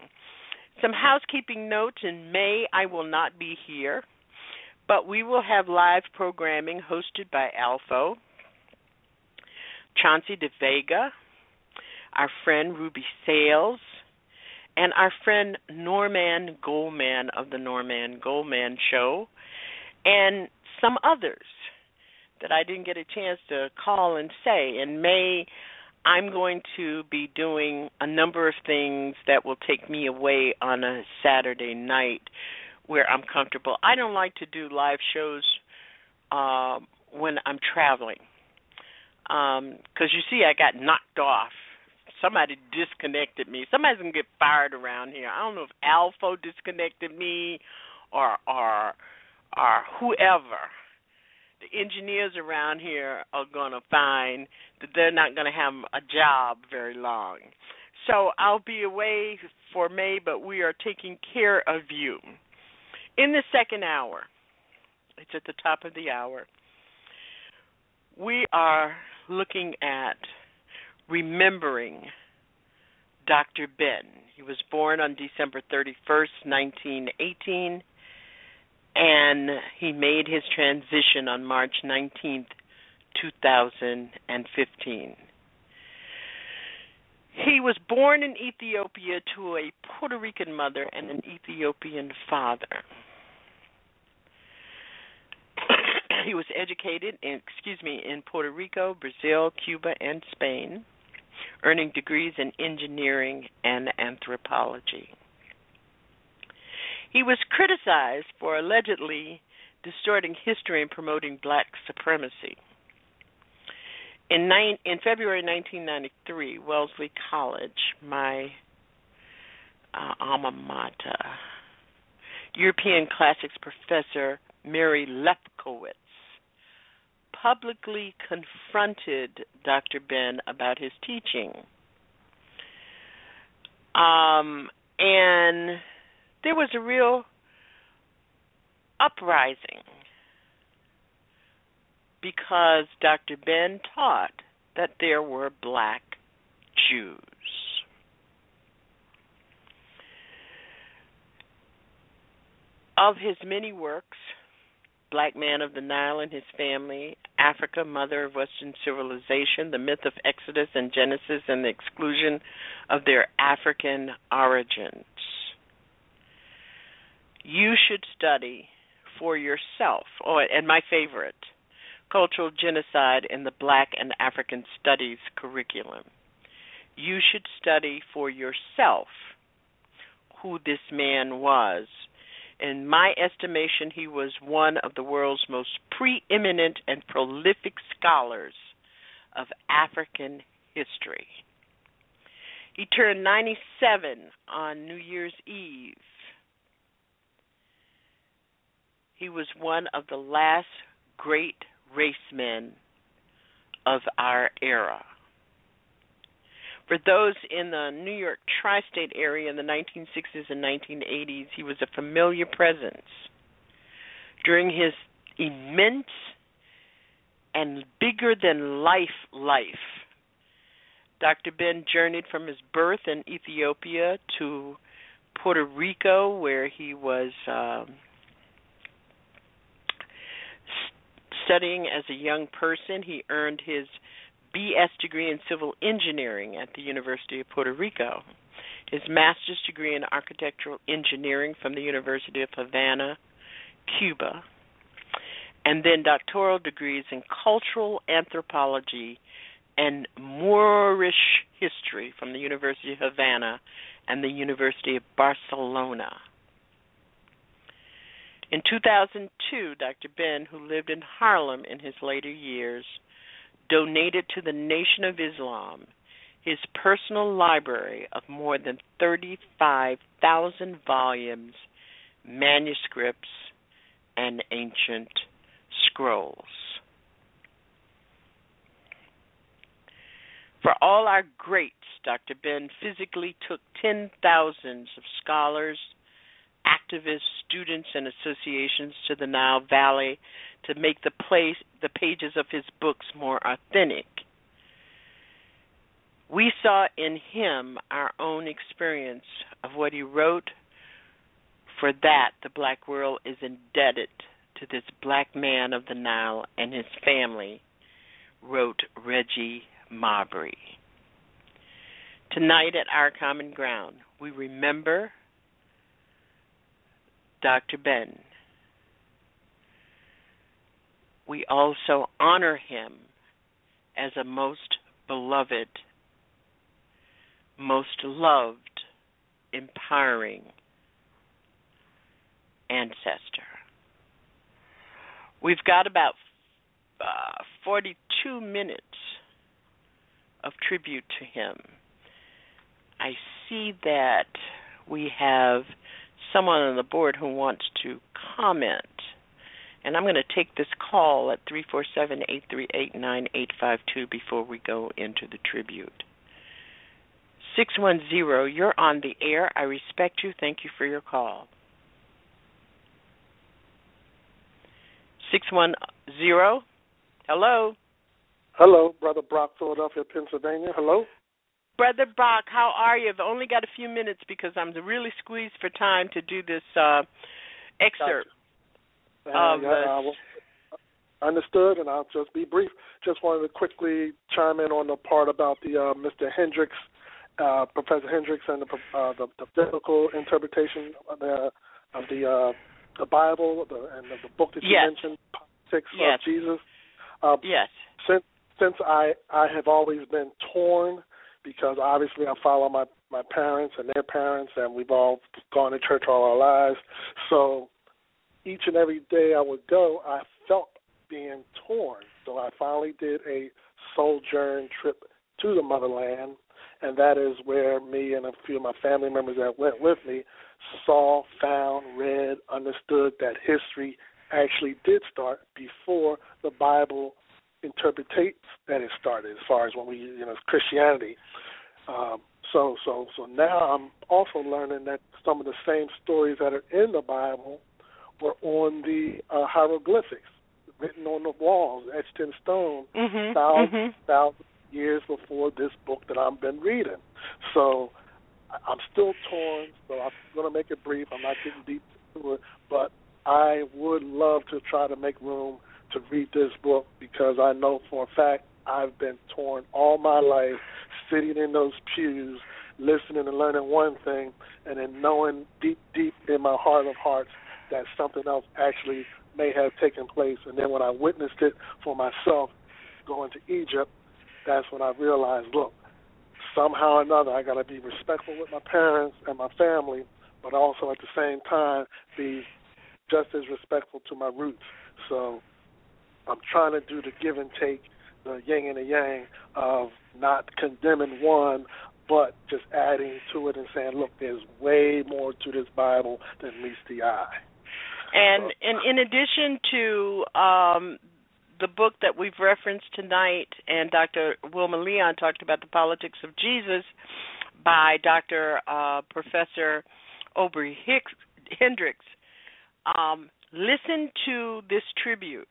Some housekeeping notes in May, I will not be here, but we will have live programming hosted by Alpha. Chauncey DeVega, our friend Ruby Sales, and our friend Norman Goldman of the Norman Goldman Show, and some others that I didn't get a chance to call and say. In May, I'm going to be doing a number of things that will take me away on a Saturday night where I'm comfortable. I don't like to do live shows uh, when I'm traveling because um, you see, I got knocked off. Somebody disconnected me. Somebody's gonna get fired around here. I don't know if Alpha disconnected me or or or whoever. The engineers around here are gonna find that they're not gonna have a job very long. So I'll be away for May, but we are taking care of you. In the second hour, it's at the top of the hour. We are looking at remembering Dr. Ben. He was born on December 31st, 1918, and he made his transition on March 19th, 2015. He was born in Ethiopia to a Puerto Rican mother and an Ethiopian father. [COUGHS] he was educated in, excuse me, in Puerto Rico, Brazil, Cuba, and Spain, earning degrees in engineering and anthropology. He was criticized for allegedly distorting history and promoting black supremacy. In, nine, in February 1993, Wellesley College, my uh, alma mater, European classics professor Mary Lefkowitz publicly confronted Dr. Ben about his teaching. Um, and there was a real uprising because Dr. Ben taught that there were black Jews. Of his many works, Black Man of the Nile and His Family, Africa, Mother of Western Civilization, The Myth of Exodus and Genesis, and the Exclusion of Their African Origins. You should study for yourself. Oh, and my favorite, Cultural Genocide in the Black and African Studies curriculum. You should study for yourself who this man was. In my estimation, he was one of the world's most preeminent and prolific scholars of African history. He turned 97 on New Year's Eve. He was one of the last great racemen of our era. For those in the New York tri state area in the 1960s and 1980s, he was a familiar presence. During his immense and bigger than life life, Dr. Ben journeyed from his birth in Ethiopia to Puerto Rico, where he was um, studying as a young person. He earned his BS degree in civil engineering at the University of Puerto Rico, his master's degree in architectural engineering from the University of Havana, Cuba, and then doctoral degrees in cultural anthropology and Moorish history from the University of Havana and the University of Barcelona. In 2002, Dr. Ben, who lived in Harlem in his later years, donated to the Nation of Islam his personal library of more than 35,000 volumes, manuscripts, and ancient scrolls. For all our greats, Dr. Ben physically took ten thousands of scholars, activists, students, and associations to the Nile Valley to make the place the pages of his books more authentic. We saw in him our own experience of what he wrote. For that, the black world is indebted to this black man of the Nile and his family, wrote Reggie Marbury. Tonight at Our Common Ground, we remember Dr. Ben. We also honor him as a most beloved, most loved, empowering ancestor. We've got about uh, 42 minutes of tribute to him. I see that we have someone on the board who wants to comment. And I'm going to take this call at 347 838 9852 before we go into the tribute. 610, you're on the air. I respect you. Thank you for your call. 610, hello. Hello, Brother Brock, Philadelphia, Pennsylvania. Hello. Brother Brock, how are you? I've only got a few minutes because I'm really squeezed for time to do this uh, excerpt. Gotcha. Uh, yeah, uh, understood, and I'll just be brief. Just wanted to quickly chime in on the part about the uh, Mr. Hendricks, uh, Professor Hendricks, and the, uh, the, the biblical interpretation of the of the, uh, the Bible the, and the, the book that you yes. mentioned, politics yes. of Jesus. Um, yes. Since since I I have always been torn because obviously I follow my my parents and their parents, and we've all gone to church all our lives. So each and every day I would go, I felt being torn. So I finally did a sojourn trip to the motherland, and that is where me and a few of my family members that went with me saw, found, read, understood that history actually did start before the Bible interpretates that it started as far as when we you know Christianity. Um, so so so now I'm also learning that some of the same stories that are in the Bible were on the uh, hieroglyphics written on the walls, etched in stone, mm-hmm, thousands mm-hmm. thousands years before this book that I've been reading. So I'm still torn. So I'm going to make it brief. I'm not getting deep into it, but I would love to try to make room to read this book because I know for a fact I've been torn all my life, sitting in those pews, listening and learning one thing, and then knowing deep, deep in my heart of hearts that something else actually may have taken place. And then when I witnessed it for myself, going to Egypt, that's when I realized, look, somehow or another, I got to be respectful with my parents and my family, but also at the same time be just as respectful to my roots. So I'm trying to do the give and take, the yin and the yang of not condemning one, but just adding to it and saying, look, there's way more to this Bible than meets the eye. And and in addition to um, the book that we've referenced tonight, and Dr. Wilmer Leon talked about the politics of Jesus by Dr. Uh, Professor Obery Hicks, Hendricks. Um, listen to this tribute.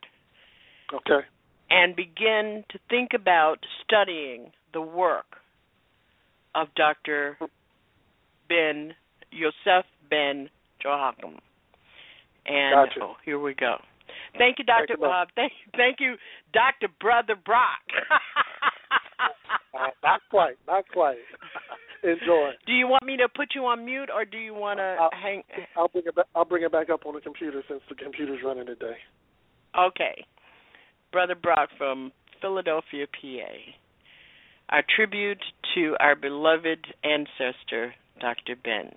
Okay. And begin to think about studying the work of Dr. Ben Yosef Ben Joachim. And gotcha. oh, here we go. Thank you, Dr. Thank Bob. Thank, thank you, Dr. Brother Brock. [LAUGHS] uh, not quite, not quite. [LAUGHS] Enjoy. Do you want me to put you on mute, or do you want to hang? I'll bring it back. I'll bring it back up on the computer since the computer's running today. Okay, Brother Brock from Philadelphia, PA. Our tribute to our beloved ancestor, Dr. Ben.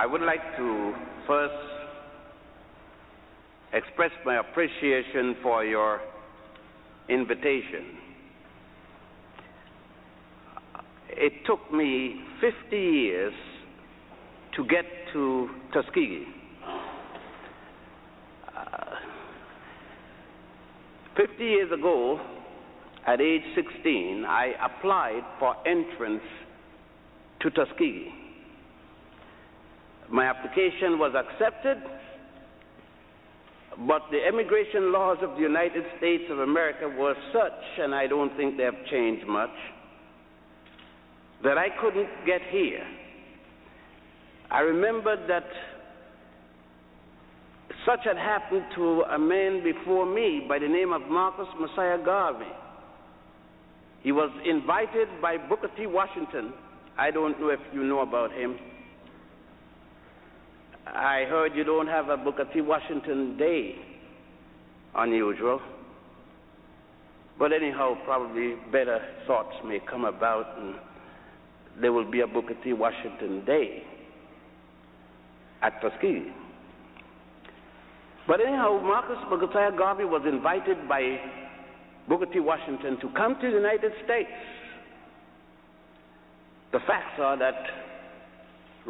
I would like to first express my appreciation for your invitation. It took me 50 years to get to Tuskegee. Uh, 50 years ago, at age 16, I applied for entrance to Tuskegee. My application was accepted, but the immigration laws of the United States of America were such, and I don't think they have changed much, that I couldn't get here. I remembered that such had happened to a man before me by the name of Marcus Mosiah Garvey. He was invited by Booker T. Washington. I don't know if you know about him. I heard you don't have a Booker T. Washington Day. Unusual. But anyhow, probably better thoughts may come about and there will be a Booker T. Washington Day at Tuskegee. But anyhow, Marcus Mosiah Garvey was invited by Booker T. Washington to come to the United States. The facts are that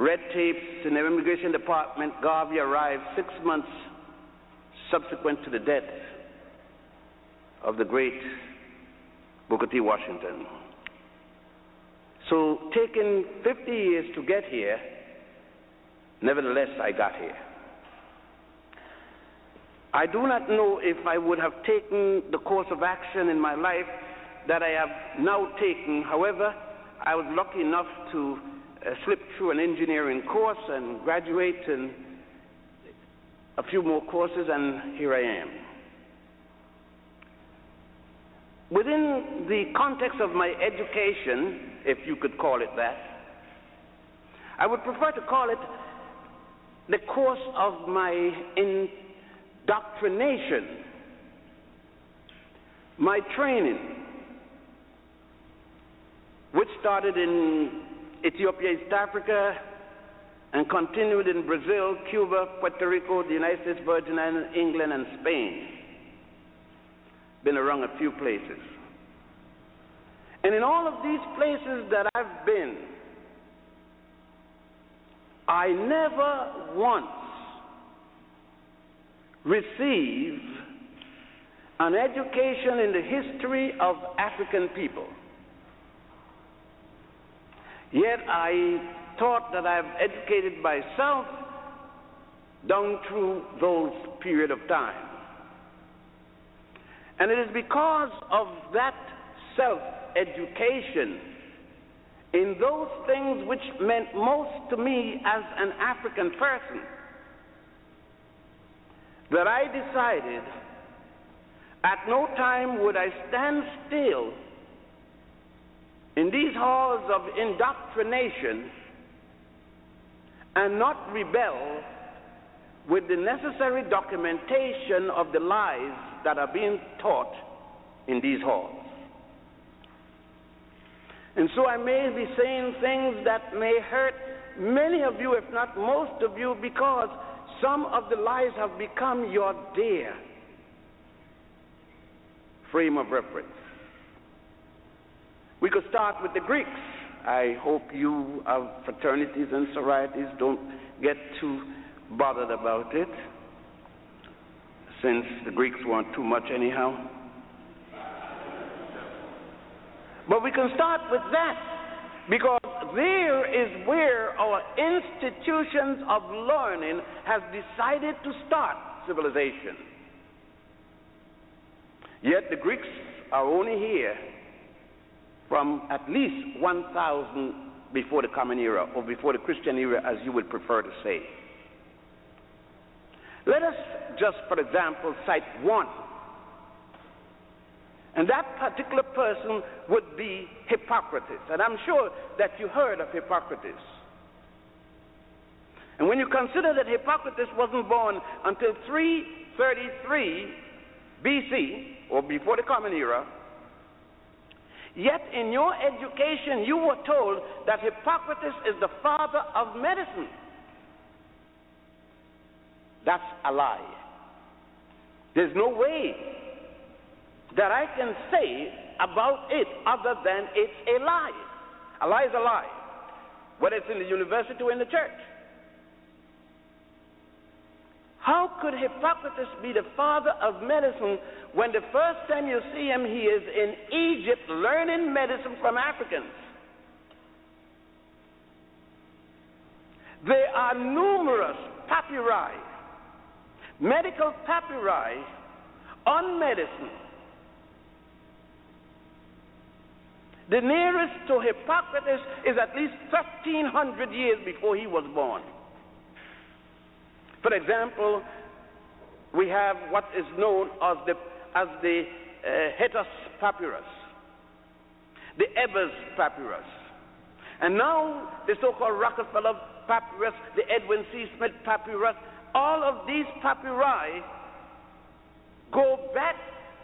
red tapes in the immigration department, Garvey arrived six months subsequent to the death of the great Booker T. Washington. So, taking 50 years to get here, Nevertheless, I got here. I do not know if I would have taken the course of action in my life that I have now taken. However, I was lucky enough to uh, slip through an engineering course and graduate in a few more courses, and here I am. Within the context of my education, if you could call it that, I would prefer to call it the course of my indoctrination, my training, which started in Ethiopia, East Africa, and continued in Brazil, Cuba, Puerto Rico, the United States Virgin Islands, England, and Spain. Been around a few places. And in all of these places that I've been, I never once received an education in the history of African people. Yet I thought that I've educated myself down through those period of time. And it is because of that self education in those things which meant most to me as an African person that I decided at no time would I stand still in these halls of indoctrination and not rebel with the necessary documentation of the lies that are being taught in these halls. And so I may be saying things that may hurt many of you, if not most of you, because some of the lies have become your dear frame of reference. We could start with the Greeks. I hope you of fraternities and sororities don't get too bothered about it, since the Greeks weren't too much anyhow. But we can start with that because there is where our institutions of learning have decided to start civilization. Yet the Greeks are only here from at least 1000 before the Common Era, or before the Christian era, as you would prefer to say. Let us just, for example, cite one. And that particular person would be Hippocrates. And I'm sure that you heard of Hippocrates. And when you consider that Hippocrates wasn't born until 333 BC, or before the Common Era, Yet in your education, you were told that Hippocrates is the father of medicine. That's a lie. There's no way that I can say about it other than it's a lie. A lie is a lie, whether it's in the university or in the church. How could Hippocrates be the father of medicine when the first time you see him, he is in Egypt learning medicine from Africans? There are numerous papyri, medical papyri on medicine. The nearest to Hippocrates is at least 1300 years before he was born. For example, we have what is known as the, as the uh, papyrus, the Ebers papyrus, and now the so-called Rockefeller papyrus, the Edwin C. Smith papyrus. All of these papyri go back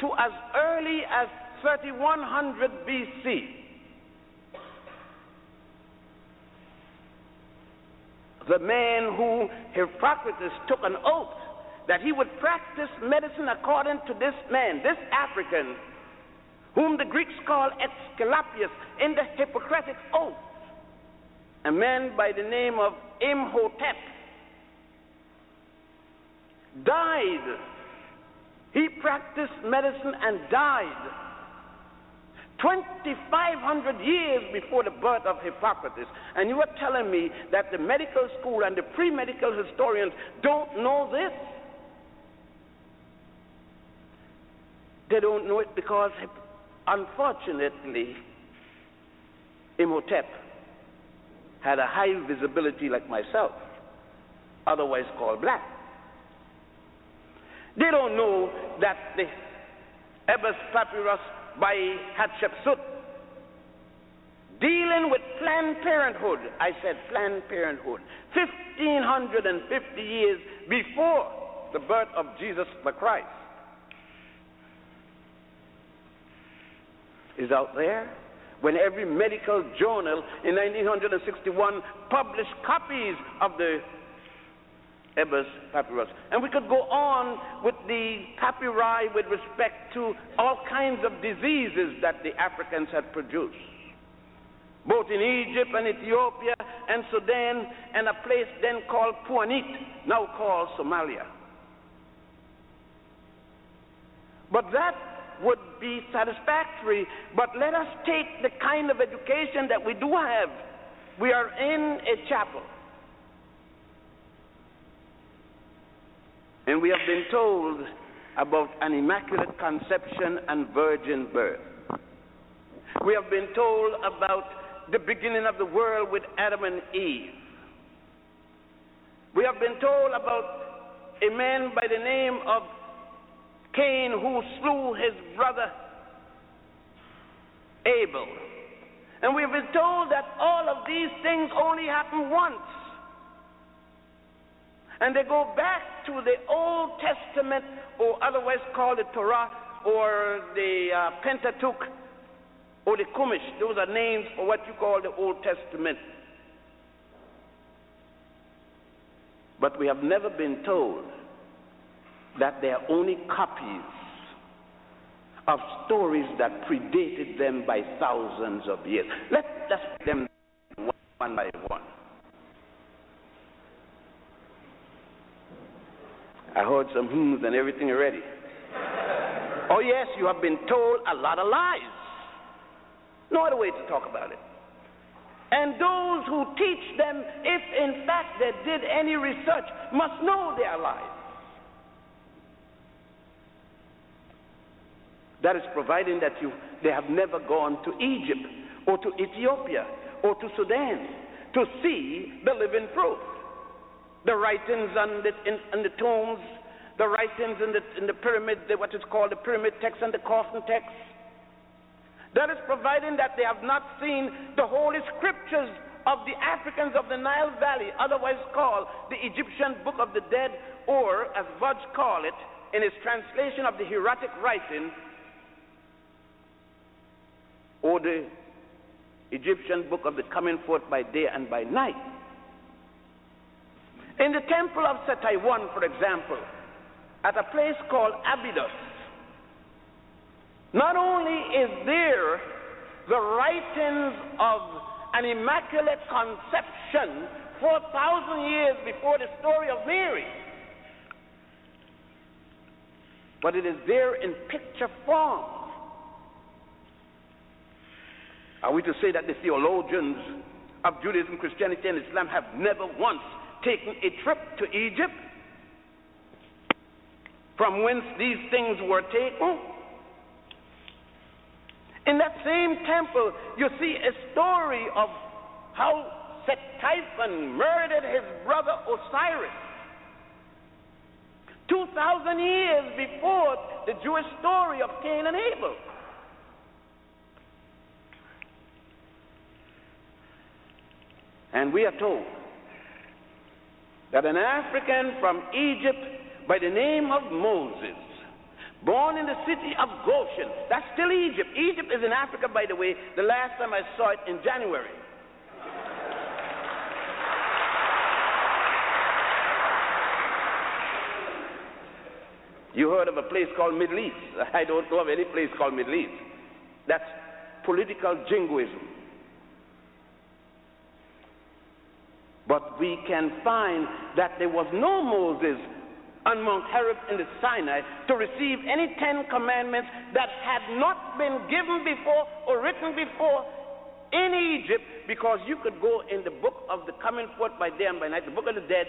to as early as 3100 BC. The man who Hippocrates took an oath that he would practice medicine according to this man, this African, whom the Greeks call Aesculapius in the Hippocratic Oath, a man by the name of Imhotep, died. He practiced medicine and died 2,500 years before the birth of Hippocrates. And you are telling me that the medical school and the pre medical historians don't know this? They don't know it because, unfortunately, Imhotep had a high visibility like myself, otherwise called black. They don't know that the Ebers Papyrus by Hatshepsut dealing with Planned Parenthood, I said Planned Parenthood, 1550 years before the birth of Jesus the Christ, is out there? When every medical journal in 1961 published copies of the Ebers papyrus. And we could go on with the papyri with respect to all kinds of diseases that the Africans had produced, both in Egypt and Ethiopia and Sudan, and a place then called Puanit, now called Somalia. But that would be satisfactory, but let us take the kind of education that we do have. We are in a chapel. And we have been told about an immaculate conception and virgin birth. We have been told about the beginning of the world with Adam and Eve. We have been told about a man by the name of Cain who slew his brother Abel. And we have been told that all of these things only happen once. And they go back to the Old Testament, or otherwise called the Torah, or the uh, Pentateuch, or the Chumash. Those are names for what you call the Old Testament. But we have never been told that they are only copies of stories that predated them by thousands of years. Let us put them one by one. I heard some hymns and everything already. oh, yes, you have been told a lot of lies. No other way to talk about it. And those who teach them, if in fact they did any research, must know they are lies. That is providing that you, they have never gone to Egypt or to Ethiopia or to Sudan to see the living proof the writings on the, in, the tombs, the writings in the, in the pyramid, the, what is called the pyramid text and the coffin text. That is providing that they have not seen the holy scriptures of the Africans of the Nile Valley, otherwise called the Egyptian Book of the Dead, or as Budge called it in his translation of the hieratic writing, or the Egyptian Book of the Coming Forth by Day and by Night. In the temple of Seti I, for example, at a place called Abydos, not only is there the writings of an immaculate conception 4,000 years before the story of Mary, but it is there in picture form. Are we to say that the theologians of Judaism, Christianity, and Islam have never once taken a trip to Egypt, from whence these things were taken. In that same temple, you see a story of how Set-Typhon murdered his brother Osiris. 2,000 years before the Jewish story of Cain and Abel. And we are told that an African from Egypt by the name of Moses, born in the city of Goshen, that's still Egypt. Egypt is in Africa, by the way, the last time I saw it in January. You heard of a place called Middle East. [LAUGHS] I don't know of any place called Middle East. That's political jingoism. But we can find that there was no Moses on Mount Horeb in the Sinai to receive any Ten Commandments that had not been given before or written before in Egypt because you could go in the book of the coming forth by day and by night, the book of the dead,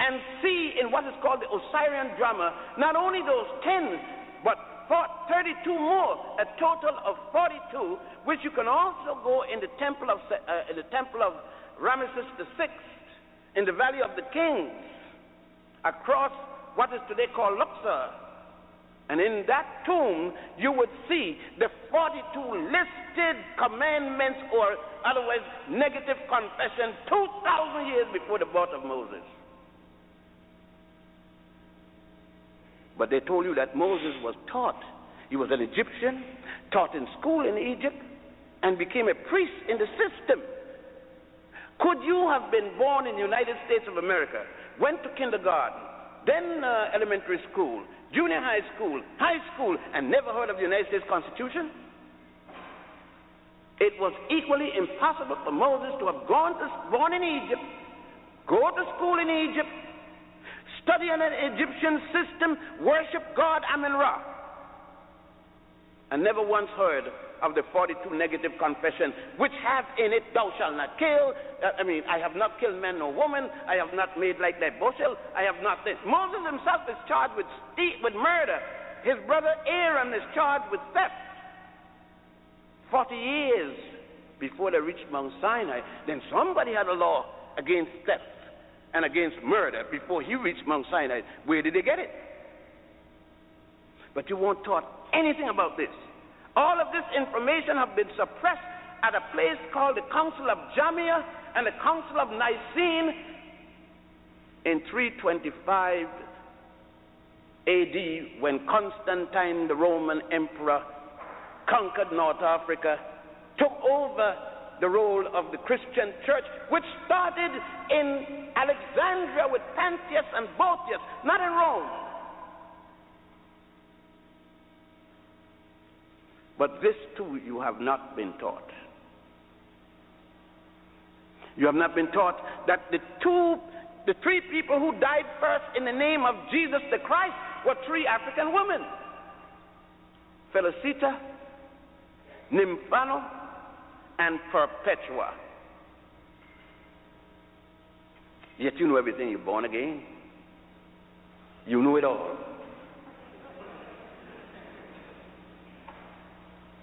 and see in what is called the Osirian drama not only those ten, but 32 more, a total of 42, which you can also go in the temple of uh, in the temple of Ramesses the Sixth in the Valley of the Kings, across what is today called Luxor, and in that tomb, you would see the 42 listed commandments, or otherwise, negative confession, 2,000 years before the birth of Moses. But they told you that Moses was taught. He was an Egyptian, taught in school in Egypt, and became a priest in the system. Could you have been born in the United States of America, went to kindergarten, then uh, elementary school, junior high school, high school, and never heard of the United States Constitution? It was equally impossible for Moses to have gone to, born in Egypt, go to school in Egypt, study in an Egyptian system, worship God Amen Ra, and never once heard of the 42 negative confession, which have in it, thou shalt not kill. Uh, I mean, I have not killed man or woman. I have not made like that bushel. I have not this. Moses himself is charged with, with murder. His brother Aaron is charged with theft. 40 years before they reached Mount Sinai, then somebody had a law against theft and against murder before he reached Mount Sinai. Where did they get it? But you weren't taught anything about this. All of this information have been suppressed at a place called the Council of Jamnia and the Council of Nicene in 325 AD when Constantine, the Roman emperor, conquered North Africa, took over the role of the Christian church, which started in Alexandria with Pantheus and Boethius, not in Rome. But this too you have not been taught. You have not been taught that the two, the three people who died first in the name of Jesus the Christ were three African women Felicita, Nymphano, and Perpetua. Yet you know everything. You're born again. You know it all.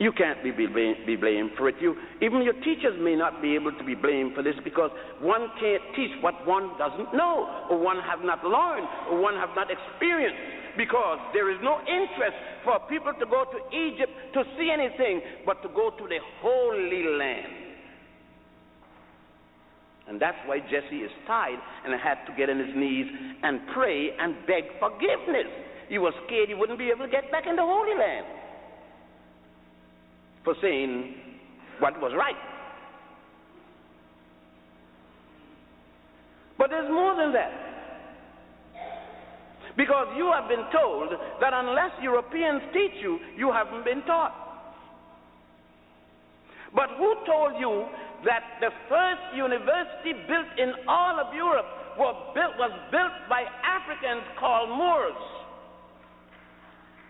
You can't be, blamed, be blamed for it. You, even your teachers may not be able to be blamed for this because one can't teach what one doesn't know, or one have not learned, or one have not experienced. Because there is no interest for people to go to Egypt to see anything, but to go to the Holy Land. And that's why Jesse is tied and had to get on his knees and pray and beg forgiveness. He was scared he wouldn't be able to get back in the Holy Land for saying what was right. But there's more than that. Because you have been told that unless Europeans teach you, you haven't been taught. But who told you that the first university built in all of Europe was built by Africans called Moors?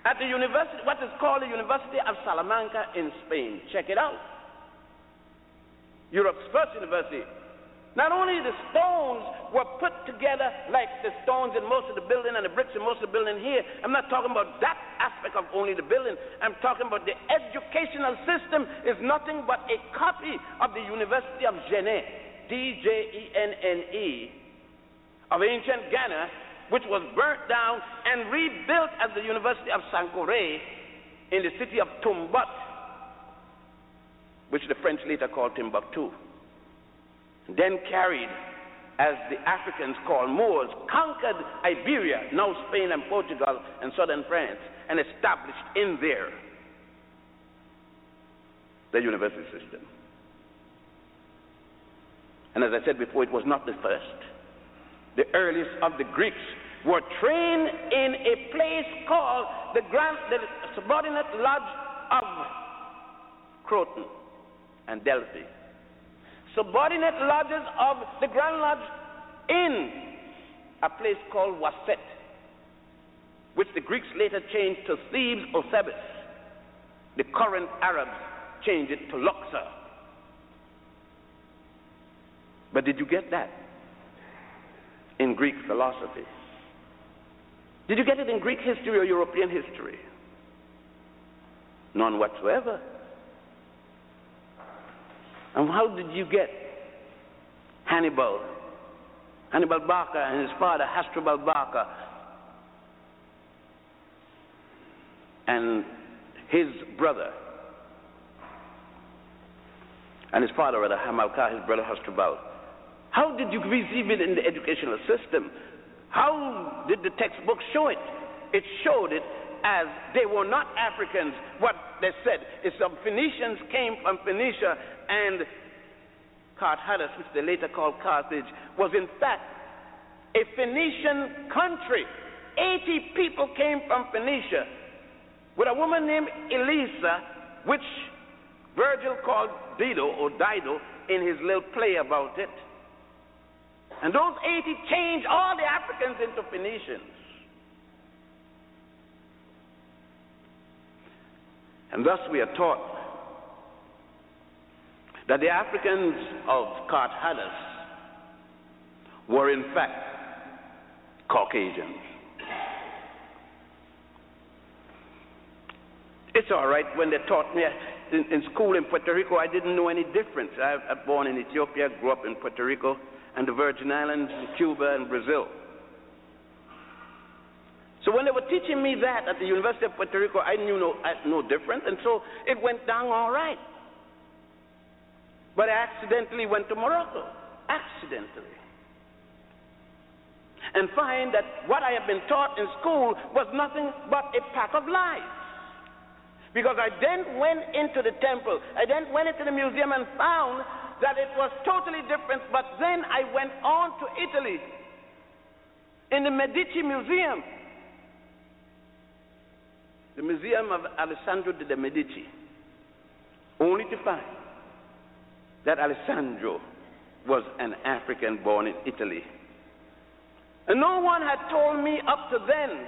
At the university, what is called the University of Salamanca in Spain. Check it out. Europe's first university. Not only the stones were put together like the stones in most of the building and the bricks in most of the building here. I'm not talking about that aspect of only the building. I'm talking about the educational system is nothing but a copy of the University of Djenne, D-J-E-N-N-E, of ancient Ghana, which was burnt down and rebuilt as the University of Sankore in the city of Tumbut, which the French later called Timbuktu. Then carried, as the Africans call Moors, conquered Iberia, now Spain and Portugal and southern France, and established in there the university system. And as I said before, it was not the first. The earliest of the Greeks were trained in a place called the Grand, the subordinate lodge of Croton and Delphi. Subordinate lodges of the Grand Lodge in a place called Waset. which the Greeks later changed to Thebes or Thebes. The current Arabs changed it to Luxor. But did you get that in Greek philosophy? Did you get it in Greek history or European history? None whatsoever. And how did you get Hannibal, Hannibal Barca and his father Hasdrubal Barca, and his brother, and his father, rather, Hamilcar, his brother Hasdrubal. How did you receive it in the educational system? How did the textbook show it? It showed it as they were not Africans. What they said is some Phoenicians came from Phoenicia and Carthage, which they later called Carthage, was in fact a Phoenician country. 80 people came from Phoenicia with a woman named Elisa, which Virgil called Dido or Dido in his little play about it. And those 80 changed all the Africans into Phoenicians. And thus we are taught that the Africans of Carthagena were in fact Caucasians. It's all right when they taught me in, in, school in Puerto Rico, I didn't know any difference. I was born in Ethiopia, grew up in Puerto Rico and the Virgin Islands, and Cuba and Brazil. So when they were teaching me that at the University of Puerto Rico, I knew no, no difference, and so it went down all right. But I accidentally went to Morocco. Accidentally. And find that what I had been taught in school was nothing but a pack of lies. Because I then went into the temple, I then went into the museum and found that it was totally different. But then I went on to Italy in the Medici Museum, the Museum of Alessandro de' Medici, only to find that Alessandro was an African born in Italy. And no one had told me up to then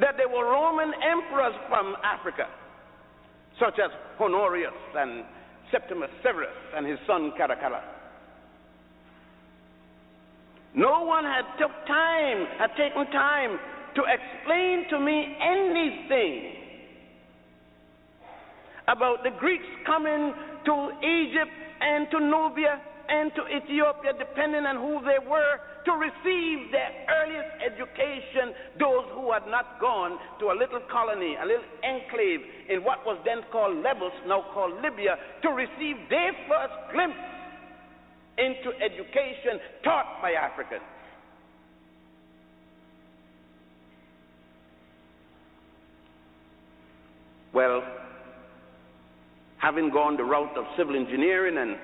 that there were Roman emperors from Africa, such as Honorius and Septimus Severus and his son Caracalla. No one had took time, had taken time to explain to me anything about the Greeks coming to Egypt and to Nubia and to Ethiopia, depending on who they were, to receive their earliest education, those who had not gone to a little colony, a little enclave in what was then called Lebus, now called Libya, to receive their first glimpse into education taught by Africans. Well, having gone the route of civil engineering and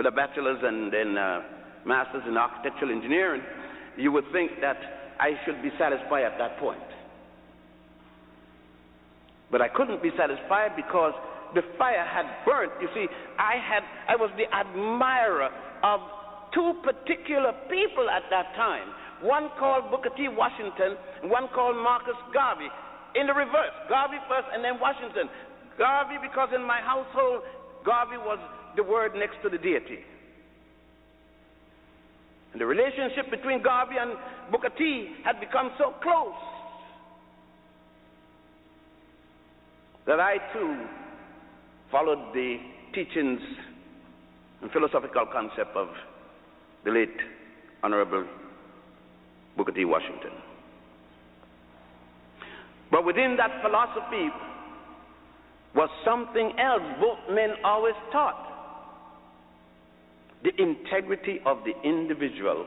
with a bachelor's and then uh, master's in architectural engineering, you would think that I should be satisfied at that point. But I couldn't be satisfied because the fire had burnt. You see, I had I was the admirer of two particular people at that time. One called Booker T. Washington, and one called Marcus Garvey. In the reverse, Garvey first and then Washington. Garvey, because in my household, Garvey was the word next to the deity. And the relationship between Garvey and Booker T had become so close that I too followed the teachings and philosophical concept of the late Honorable Booker T. Washington. But within that philosophy, was something else both men always taught the integrity of the individual.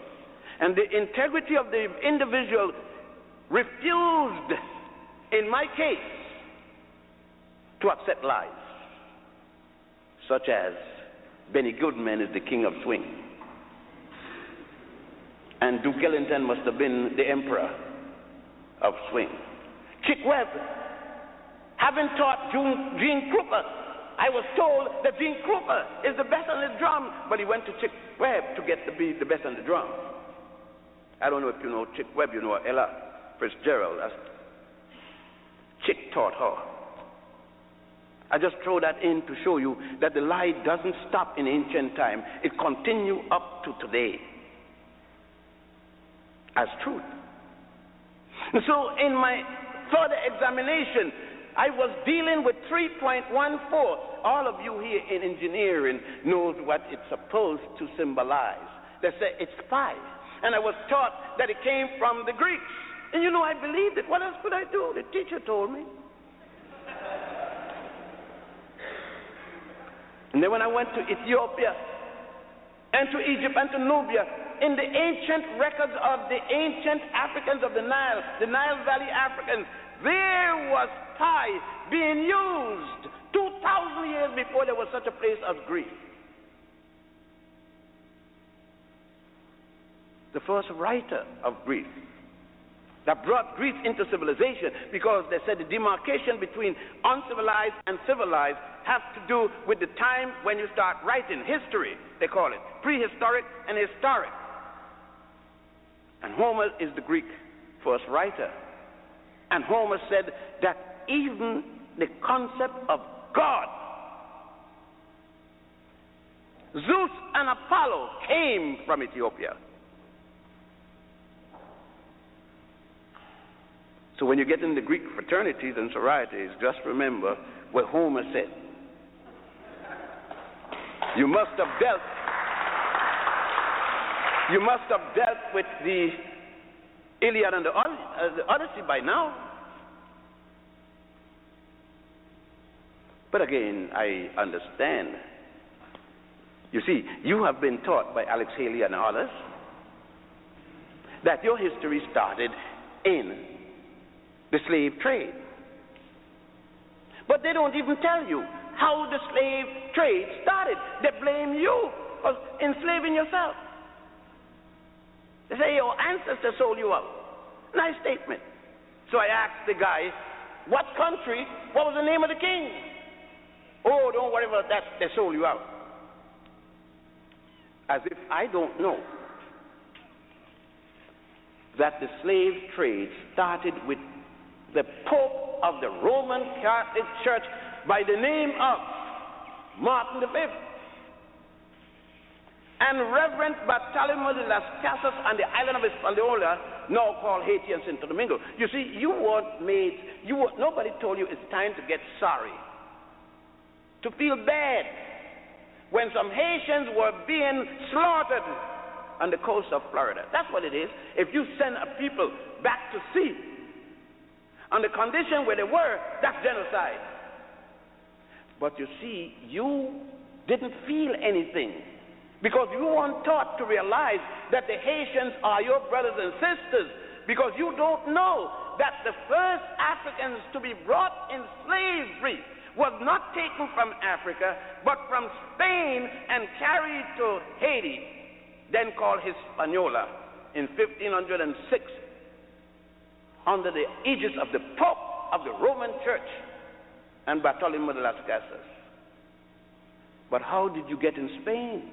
And the integrity of the individual refused, in my case, to accept lies, such as Benny Goodman is the king of swing, and Duke Ellington must have been the emperor of swing. Chick Webb Having taught June, Gene Krupa, I was told that Gene Krupa is the best on the drum, but he went to Chick Webb to get to be the best on the drum. I don't know if you know Chick Webb, you know Ella Fitzgerald, as Chick taught her. I just throw that in to show you that the lie doesn't stop in ancient time. It continues up to today as truth. And so in my further examination, I was dealing with 3.14. All of you here in engineering knows what it's supposed to symbolize. They say it's pi. And I was taught that it came from the Greeks. And you know, I believed it. What else could I do? The teacher told me. And then when I went to Ethiopia and to Egypt and to Nubia, in the ancient records of the ancient Africans of the Nile, the Nile Valley Africans, there was being used 2,000 years before there was such a place as Greece. The first writer of Greece that brought Greece into civilization because they said the demarcation between uncivilized and civilized has to do with the time when you start writing history, they call it prehistoric and historic. And Homer is the Greek first writer. And Homer said that even the concept of God, Zeus and Apollo came from Ethiopia. So when you get in the Greek fraternities and sororities, just remember what Homer said. You must have dealt you must have dealt with the Iliad and the, uh, the Odyssey by now. But again, I understand. You see, you have been taught by Alex Haley and others that your history started in the slave trade. But they don't even tell you how the slave trade started. They blame you for enslaving yourself. They say your ancestors sold you out. Nice statement. So I asked the guy, what country, what was the name of the king? Oh, don't worry about that, they sold you out. As if I don't know that the slave trade started with the Pope of the Roman Catholic Church by the name of Martin V. And Reverend Bartolomeo de las Casas on the island of Hispaniola, now called Haiti and Santo Domingo. You see, you weren't made, you were, nobody told you it's time to get sorry, to feel bad when some Haitians were being slaughtered on the coast of Florida. That's what it is. If you send a people back to sea, on the condition where they were, that's genocide. But you see, you didn't feel anything because you weren't taught to realize that the Haitians are your brothers and sisters because you don't know that the first Africans to be brought in slavery was not taken from Africa but from Spain and carried to Haiti, then called Hispaniola in 1506 under the aegis of the Pope of the Roman Church and Bartolomeo de las Casas. But how did you get in Spain?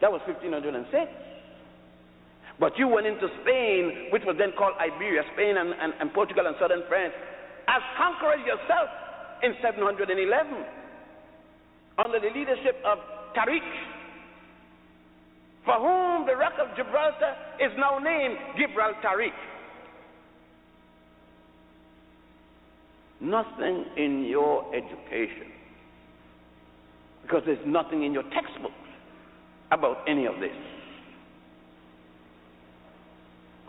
That was 1506. But you went into Spain, which was then called Iberia, Spain and, and, and Portugal and southern France, as conquerors yourself in 711 under the leadership of Tariq for whom the rock of Gibraltar is now named Gibraltaric. Nothing in your education, because there's nothing in your textbooks about any of this.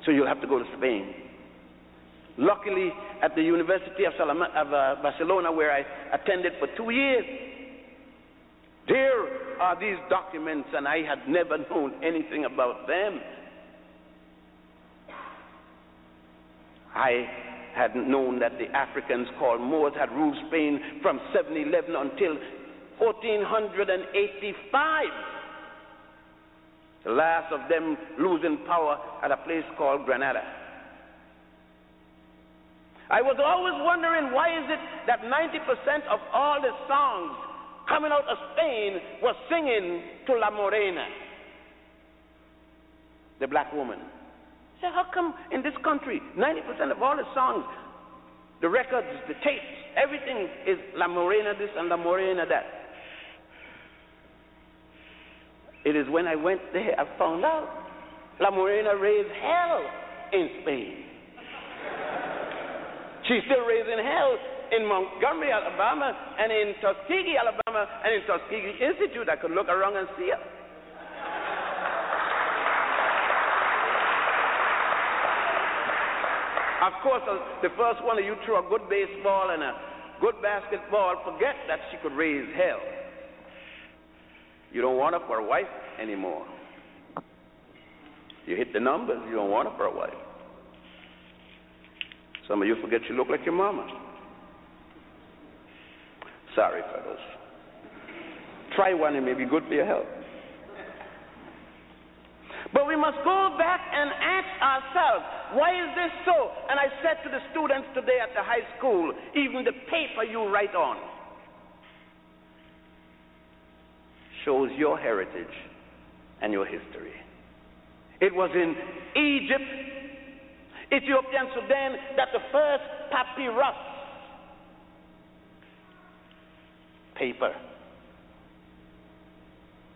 So you'll have to go to Spain. Luckily, at the University of, of uh, Barcelona, where I attended for two years, there are these documents, and I had never known anything about them. I hadn't known that the Africans called Moors had ruled Spain from 711 until 1485. The last of them losing power at a place called Granada. I was always wondering why is it that 90% of all the songs coming out of Spain was singing to La Morena, the black woman. So how come in this country, 90% of all the songs, the records, the tapes, everything is La Morena this and La Morena that? It is when I went there I found out La Morena raised hell in Spain. She's still raising hell in Montgomery, Alabama, and in Tuskegee, Alabama, and in Tuskegee Institute. I could look around and see her. Of course, uh, the first one you threw a good baseball and a good basketball, forget that she could raise hell. You don't want her for a wife anymore. You hit the numbers, you don't want her for a wife. Some of you forget you look like your mama. Sorry, fellows. Try one, it may be good for your health. But we must go back and ask ourselves, why is this so? And I said to the students today at the high school, even the paper you write on shows your heritage and your history. It was in Egypt, Ethiopia, and Sudan that the first papyrus paper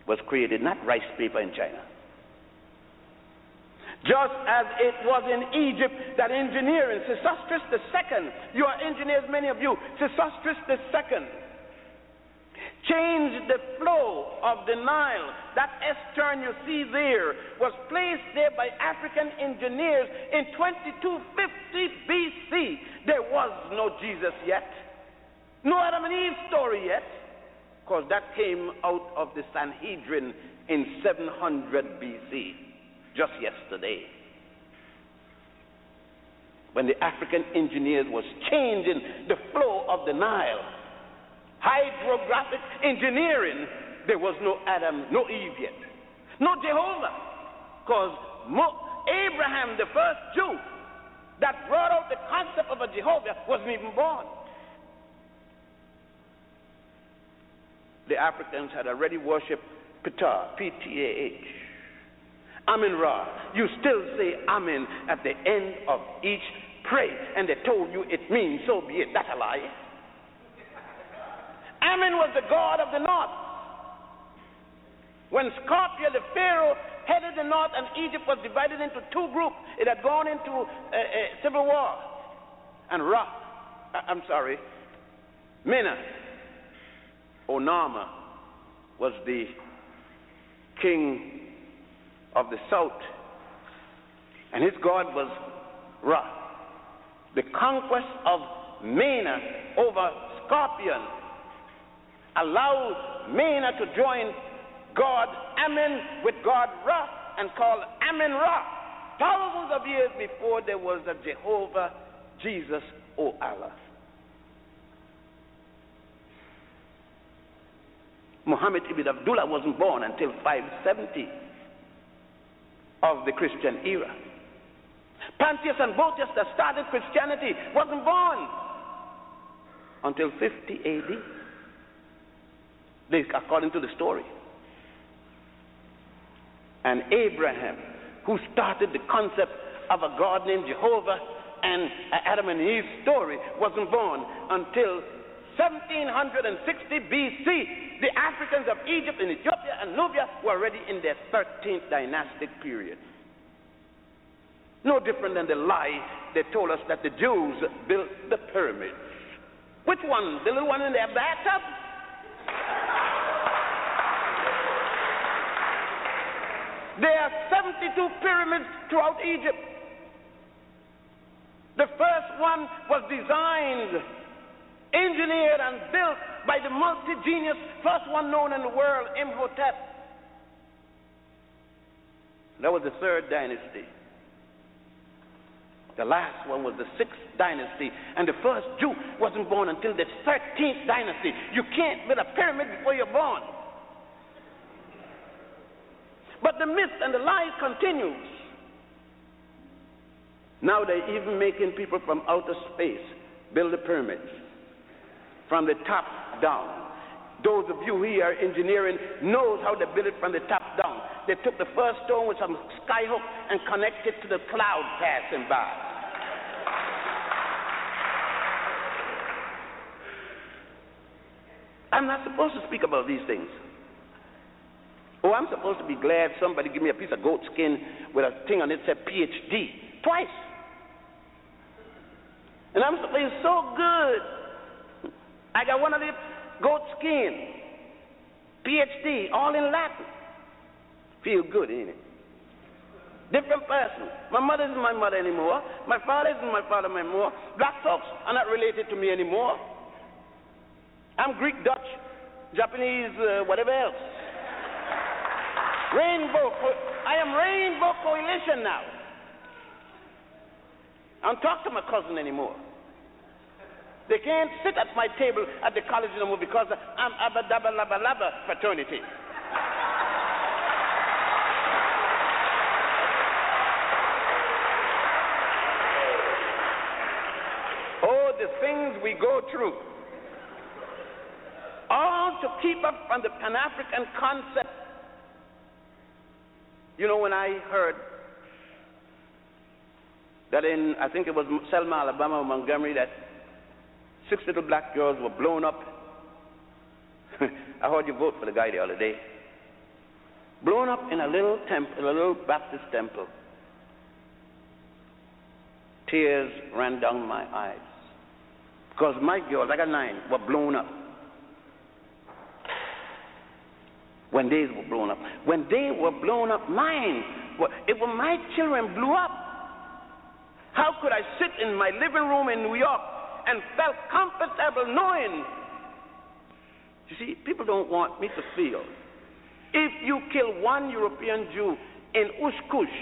was created, not rice paper in China. Just as it was in Egypt that engineering, Sesostris II, you are engineers, many of you, Sesostris II, changed the flow of the Nile. That estern you see there was placed there by African engineers in 2250 BC. There was no Jesus yet, no Adam and Eve story yet, because that came out of the Sanhedrin in 700 BC just yesterday when the African engineers was changing the flow of the Nile. Hydrographic engineering, there was no Adam, no Eve yet. No Jehovah. Because Abraham, the first Jew that brought out the concept of a Jehovah, wasn't even born. The Africans had already worshipped Ptah, P T A H. Amen Ra. You still say Amen at the end of each prayer, and they told you it means so be it. That's a lie. Amen was the god of the north. When Scorpio, the Pharaoh, headed the north and Egypt was divided into two groups, it had gone into a, a civil war. And Ra, uh, I'm sorry, Mena, Onama was the king of the south, and his god was Ra. The conquest of Mena over Scorpion allowed Mena to join God Amen with God Ra and call Amen Ra. Thousands of years before there was a Jehovah Jesus O Allah. Muhammad ibn Abdullah wasn't born until 570 of the Christian era. Pontius and Boetius that started Christianity wasn't born until 50 AD. According to the story. And Abraham, who started the concept of a God named Jehovah and Adam and Eve story, wasn't born until 1760 BC. The Africans of Egypt and Ethiopia and Nubia were already in their 13th dynastic period. No different than the lie they told us that the Jews built the pyramids. Which one? The little one in their bathtub? There are 72 pyramids throughout Egypt. The first one was designed, engineered, and built by the multi genius, first one known in the world, Imhotep. That was the third dynasty. The last one was the sixth dynasty, and the first Jew wasn't born until the 13th dynasty. You can't build a pyramid before you're born. But the myth and the lie continues. Now they're even making people from outer space build the pyramids from the top down. Those of you here are engineering knows how to build it from the top down. They took the first stone with some skyhook and connected to the cloud passing by. I'm not supposed to speak about these things. Oh, I'm supposed to be glad somebody give me a piece of goat skin with a thing on it that said PhD twice. And I'm supposed to be so good. I got one of the goat skin, PhD, all in Latin. Feel good, ain't it? Different person. My mother isn't my mother anymore. My father isn't my father anymore. Black folks are not related to me anymore. I'm Greek, Dutch, Japanese, uh, whatever else. Rainbow. I am Rainbow Coalition now. I don't talk to my cousin anymore. They can't sit at my table at the college anymore because I'm Abba Dabba Labba Labba fraternity. oh, the things we go through. All to keep up on the Pan African concept. You know, when I heard that in, I think it was Selma, Alabama, or Montgomery, that six little black girls were blown up. [LAUGHS] I heard you vote for the guy the other day. Blown up in a little temple, a little Baptist temple. Tears ran down my eyes. Because my girls, I got nine, were blown up. When they were blown up. When they were blown up, mine, it was my children blew up. How could I sit in my living room in New York and felt comfortable knowing. You see, people don't want me to feel. If you kill one European Jew in Oshkosh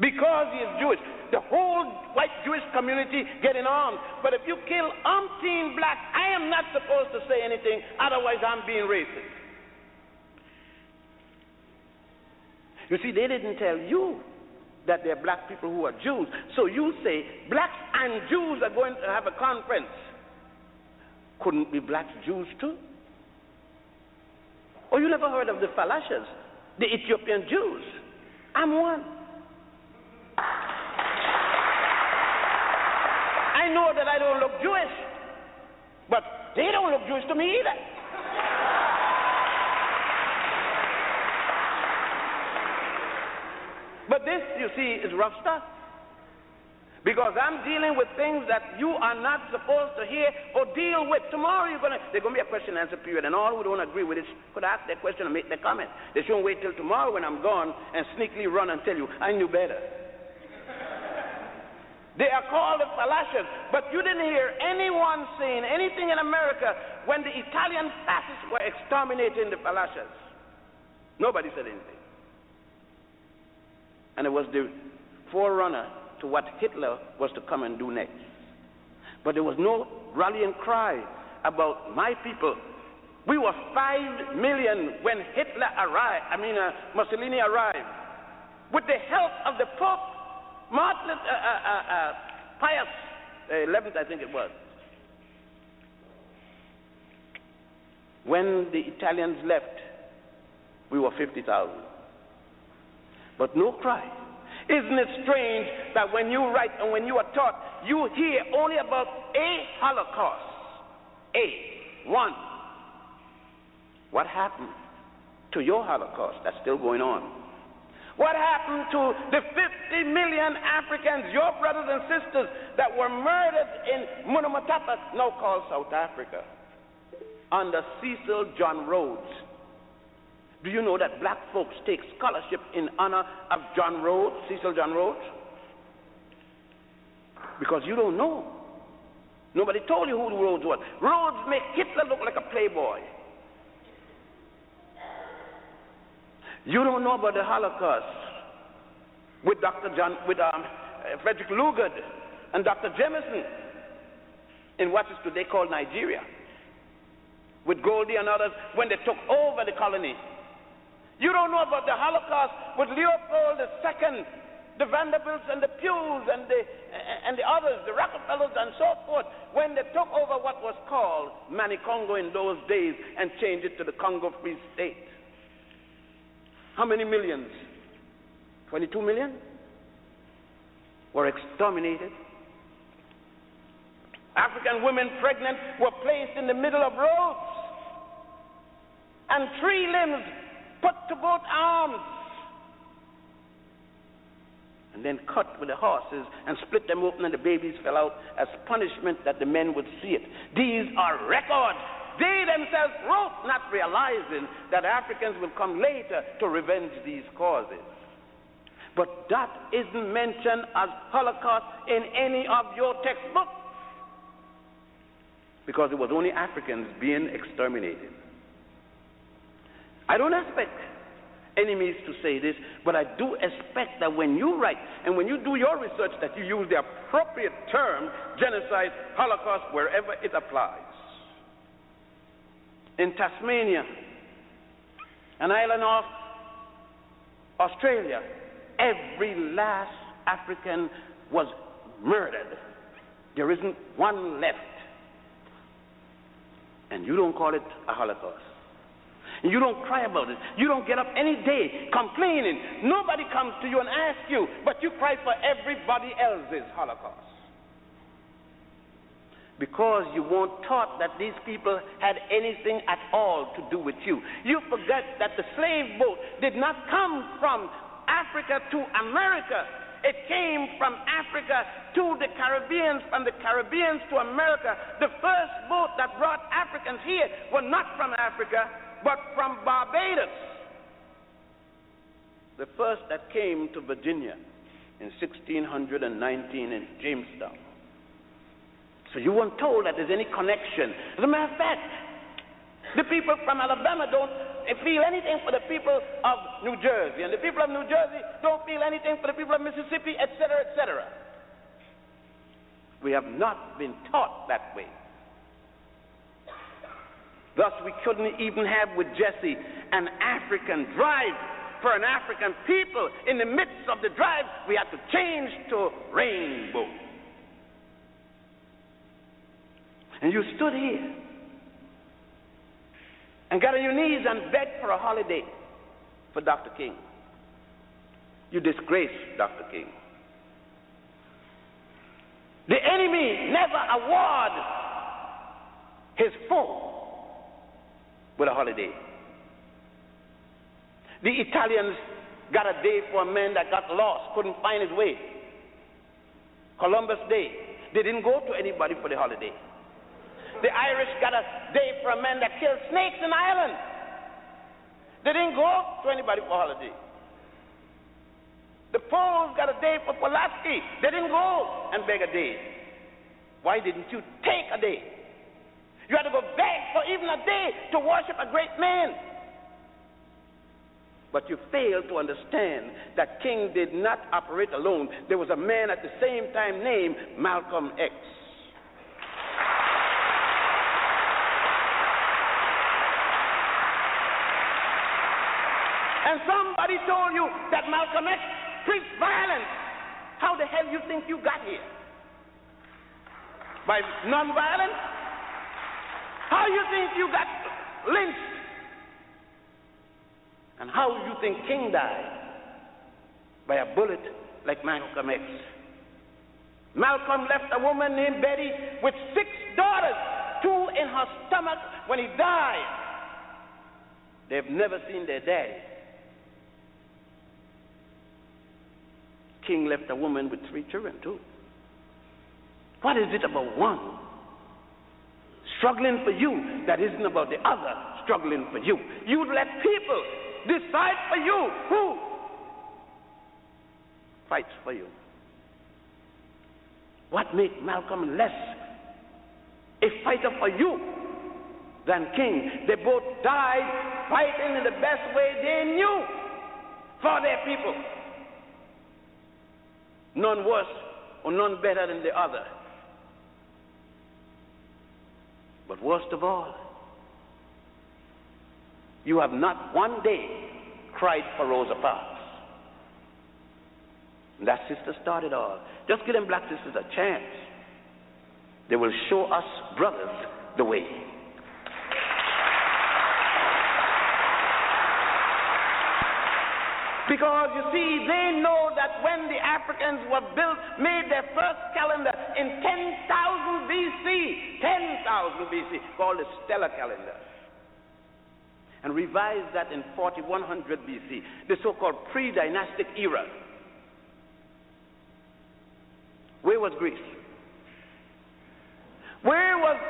because he is Jewish, the whole white Jewish community getting armed. But if you kill umpteen black, I am not supposed to say anything, otherwise I'm being racist. You see, they didn't tell you that there are black people who are Jews. So you say blacks and Jews are going to have a conference. Couldn't be blacks Jews too? Or you never heard of the Falashas, the Ethiopian Jews? I'm one. I know that I don't look Jewish, but they don't look Jewish to me either. But this, you see, is rough stuff. Because I'm dealing with things that you are not supposed to hear or deal with. Tomorrow you're gonna there's gonna be a question and answer period, and all who don't agree with it could ask their question and make their comment. They shouldn't wait till tomorrow when I'm gone and sneakily run and tell you, I knew better. They are called the Falashas, but you didn't hear anyone saying anything in America when the Italian fascists were exterminating the Falashas. Nobody said anything and it was the forerunner to what Hitler was to come and do next. But there was no rallying cry about my people. We were five million when Hitler arrived, I mean, uh, Mussolini arrived. With the help of the Pope, Martin, uh, uh, uh, uh Pius XI, I think it was. When the Italians left, we were 50,000 but no cry. Isn't it strange that when you write and when you are taught, you hear only about a Holocaust? A, one. What happened to your Holocaust that's still going on? What happened to the 50 million Africans, your brothers and sisters, that were murdered in Monomotapa, now called South Africa, under Cecil John Rhodes? Do you know that black folks take scholarship in honor of John Rhodes, Cecil John Rhodes? Because you don't know. Nobody told you who Rhodes was. Rhodes make Hitler look like a playboy. You don't know about the Holocaust with Dr. John, with um, Frederick Lugard and Dr. Jameson in what is today called Nigeria, with Goldie and others when they took over the colony you don't know about the Holocaust with Leopold II, the Vanderbilts and the Pews and the, and the others, the Rockefellers and so forth, when they took over what was called Manicongo in those days and changed it to the Congo Free State. How many millions? 22 million were exterminated. African women pregnant were placed in the middle of roads and three limbs put to both arms and then cut with the horses and split them open and the babies fell out as punishment that the men would see it. These are records. They themselves wrote, not realizing that Africans will come later to revenge these causes. But that isn't mentioned as Holocaust in any of your textbooks because it was only Africans being exterminated. I don't expect enemies to say this, but I do expect that when you write and when you do your research that you use the appropriate term, genocide, holocaust, wherever it applies. In Tasmania, an island off Australia, every last African was murdered. There isn't one left. And you don't call it a holocaust. You don't cry about it. You don't get up any day complaining. Nobody comes to you and asks you, but you cry for everybody else's Holocaust. Because you weren't taught that these people had anything at all to do with you. You forget that the slave boat did not come from Africa to America. It came from Africa to the Caribbeans, from the Caribbeans to America. The first boat that brought Africans here were not from Africa, but from Barbados. The first that came to Virginia in 1619 in Jamestown. So you weren't told that there's any connection. As a matter of fact, the people from Alabama don't feel anything for the people of New Jersey, and the people of New Jersey don't feel anything for the people of Mississippi, etc., etc. We have not been taught that way. Thus, we couldn't even have with Jesse an African drive for an African people. In the midst of the drive, we had to change to rainbow. And you stood here and got on your knees and begged for a holiday for Dr. King. You disgraced Dr. King. The enemy never award his foe with a holiday. The Italians got a day for a man that got lost, couldn't find his way. Columbus Day. They didn't go to anybody for the holiday. The Irish got a day for a man that killed snakes in Ireland. They didn't go to anybody for holiday. The Poles got a day for Pulaski. They didn't go and beg a day. Why didn't you take a day? You had to go beg for even a day to worship a great man. But you fail to understand that King did not operate alone. There was a man at the same time named Malcolm X. And somebody told you that Malcolm X preached violence. How the hell you think you got here? By nonviolence? How you think you got lynched? And how you think King died? By a bullet like Malcolm X. Malcolm left a woman named Betty with six daughters, two in her stomach when he died. They've never seen their daddy. King left a woman with three children, too. What is it about one struggling for you that isn't about the other struggling for you. You let people decide for you who fights for you. What made Malcolm less a fighter for you than King? They both died fighting in the best way they knew for their people. None worse or none better than the other. But worst of all, you have not one day cried for Rosa Parks. And that sister started all. Just give them black sisters a chance. They will show us brothers the way. Because you see, they know that when the Africans were built, made their first calendar in 10,000 BC, 10,000 BC, called the stellar calendar, and revised that in 4100 BC, the so called pre dynastic era. Where was Greece? Where was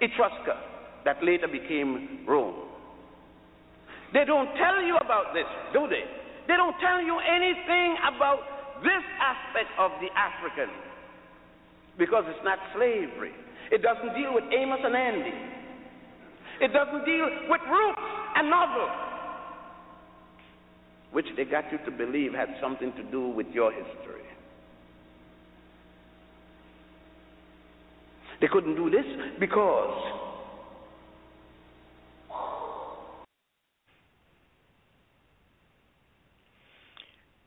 Etrusca that later became Rome? They don't tell you about this, do they? They don't tell you anything about this aspect of the African because it's not slavery. It doesn't deal with Amos and Andy. It doesn't deal with roots and novel, which they got you to believe had something to do with your history. They couldn't do this because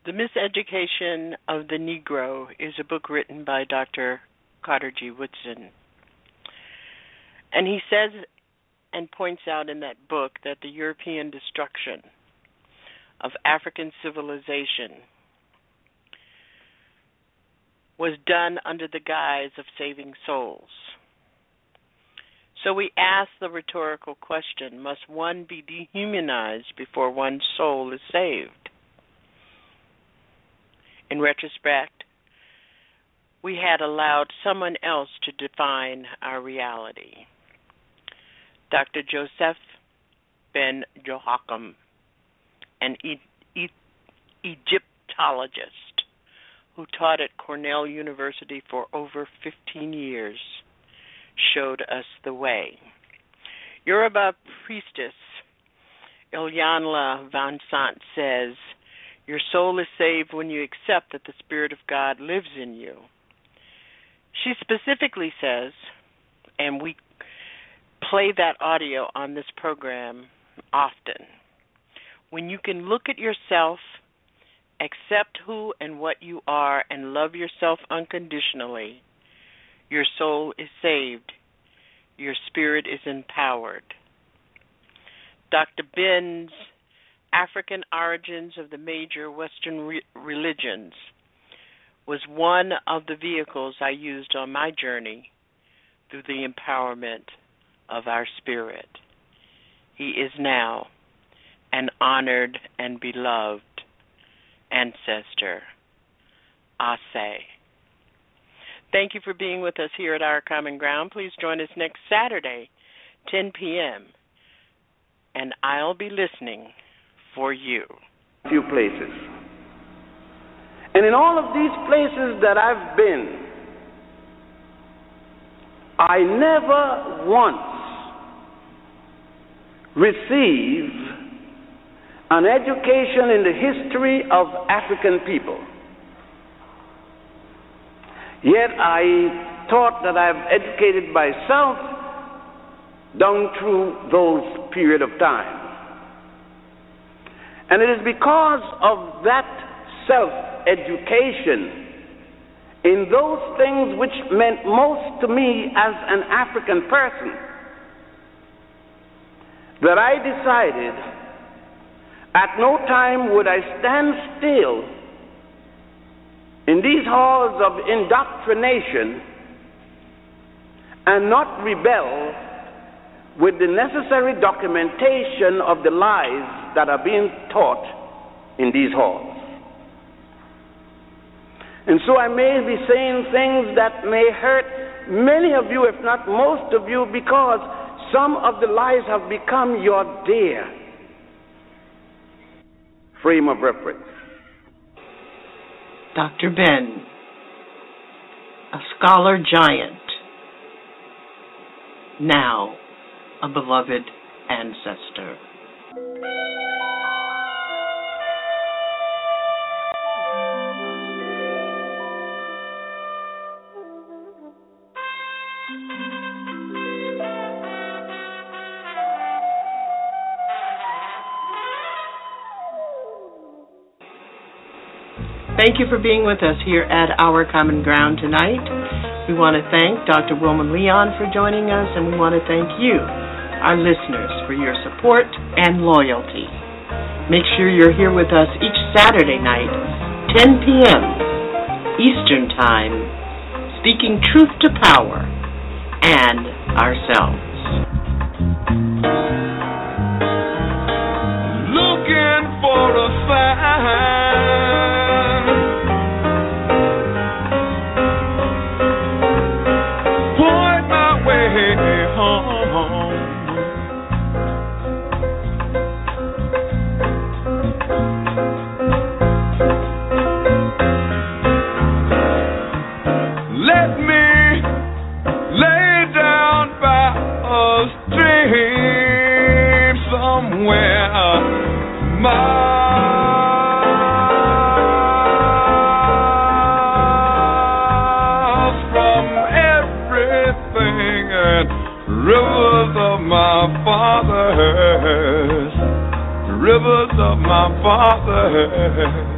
The Miseducation of the Negro is a book written by Dr. Carter G. Woodson. And he says and points out in that book that the European destruction of African civilization was done under the guise of saving souls. So we ask the rhetorical question must one be dehumanized before one's soul is saved? In retrospect, we had allowed someone else to define our reality. Dr. Joseph Ben Joachim, an e- e- Egyptologist who taught at Cornell University for over 15 years, showed us the way. Yoruba priestess Iyanla Vanzant says, your soul is saved when you accept that the Spirit of God lives in you. She specifically says, and we play that audio on this program often, when you can look at yourself, accept who and what you are, and love yourself unconditionally, your soul is saved, your spirit is empowered. Dr. Ben's African origins of the major Western re- religions was one of the vehicles I used on my journey through the empowerment of our spirit. He is now an honored and beloved ancestor. Ase. Thank you for being with us here at Our Common Ground. Please join us next Saturday, 10 p.m., and I'll be listening for you? Few places. And in all of these places that I've been, I never once received an education in the history of African people. Yet I thought that I've educated myself down through those period of time. And it is because of that self education in those things which meant most to me as an African person that I decided at no time would I stand still in these halls of indoctrination and not rebel with the necessary documentation of the lies that are being taught in these halls. And so I may be saying things that may hurt many of you, if not most of you, because some of the lies have become your dear frame of reference. Dr. Ben, a scholar giant, now a beloved ancestor. Thank you for being with us here at Our Common Ground tonight. We want to thank Dr. Wilmer Leon for joining us, and we want to thank you, our listeners, for your support and loyalty. Make sure you're here with us each Saturday night, 10 p.m. Eastern Time, speaking truth to power and ourselves. Looking for a sign. Fathers, rivers of my fathers.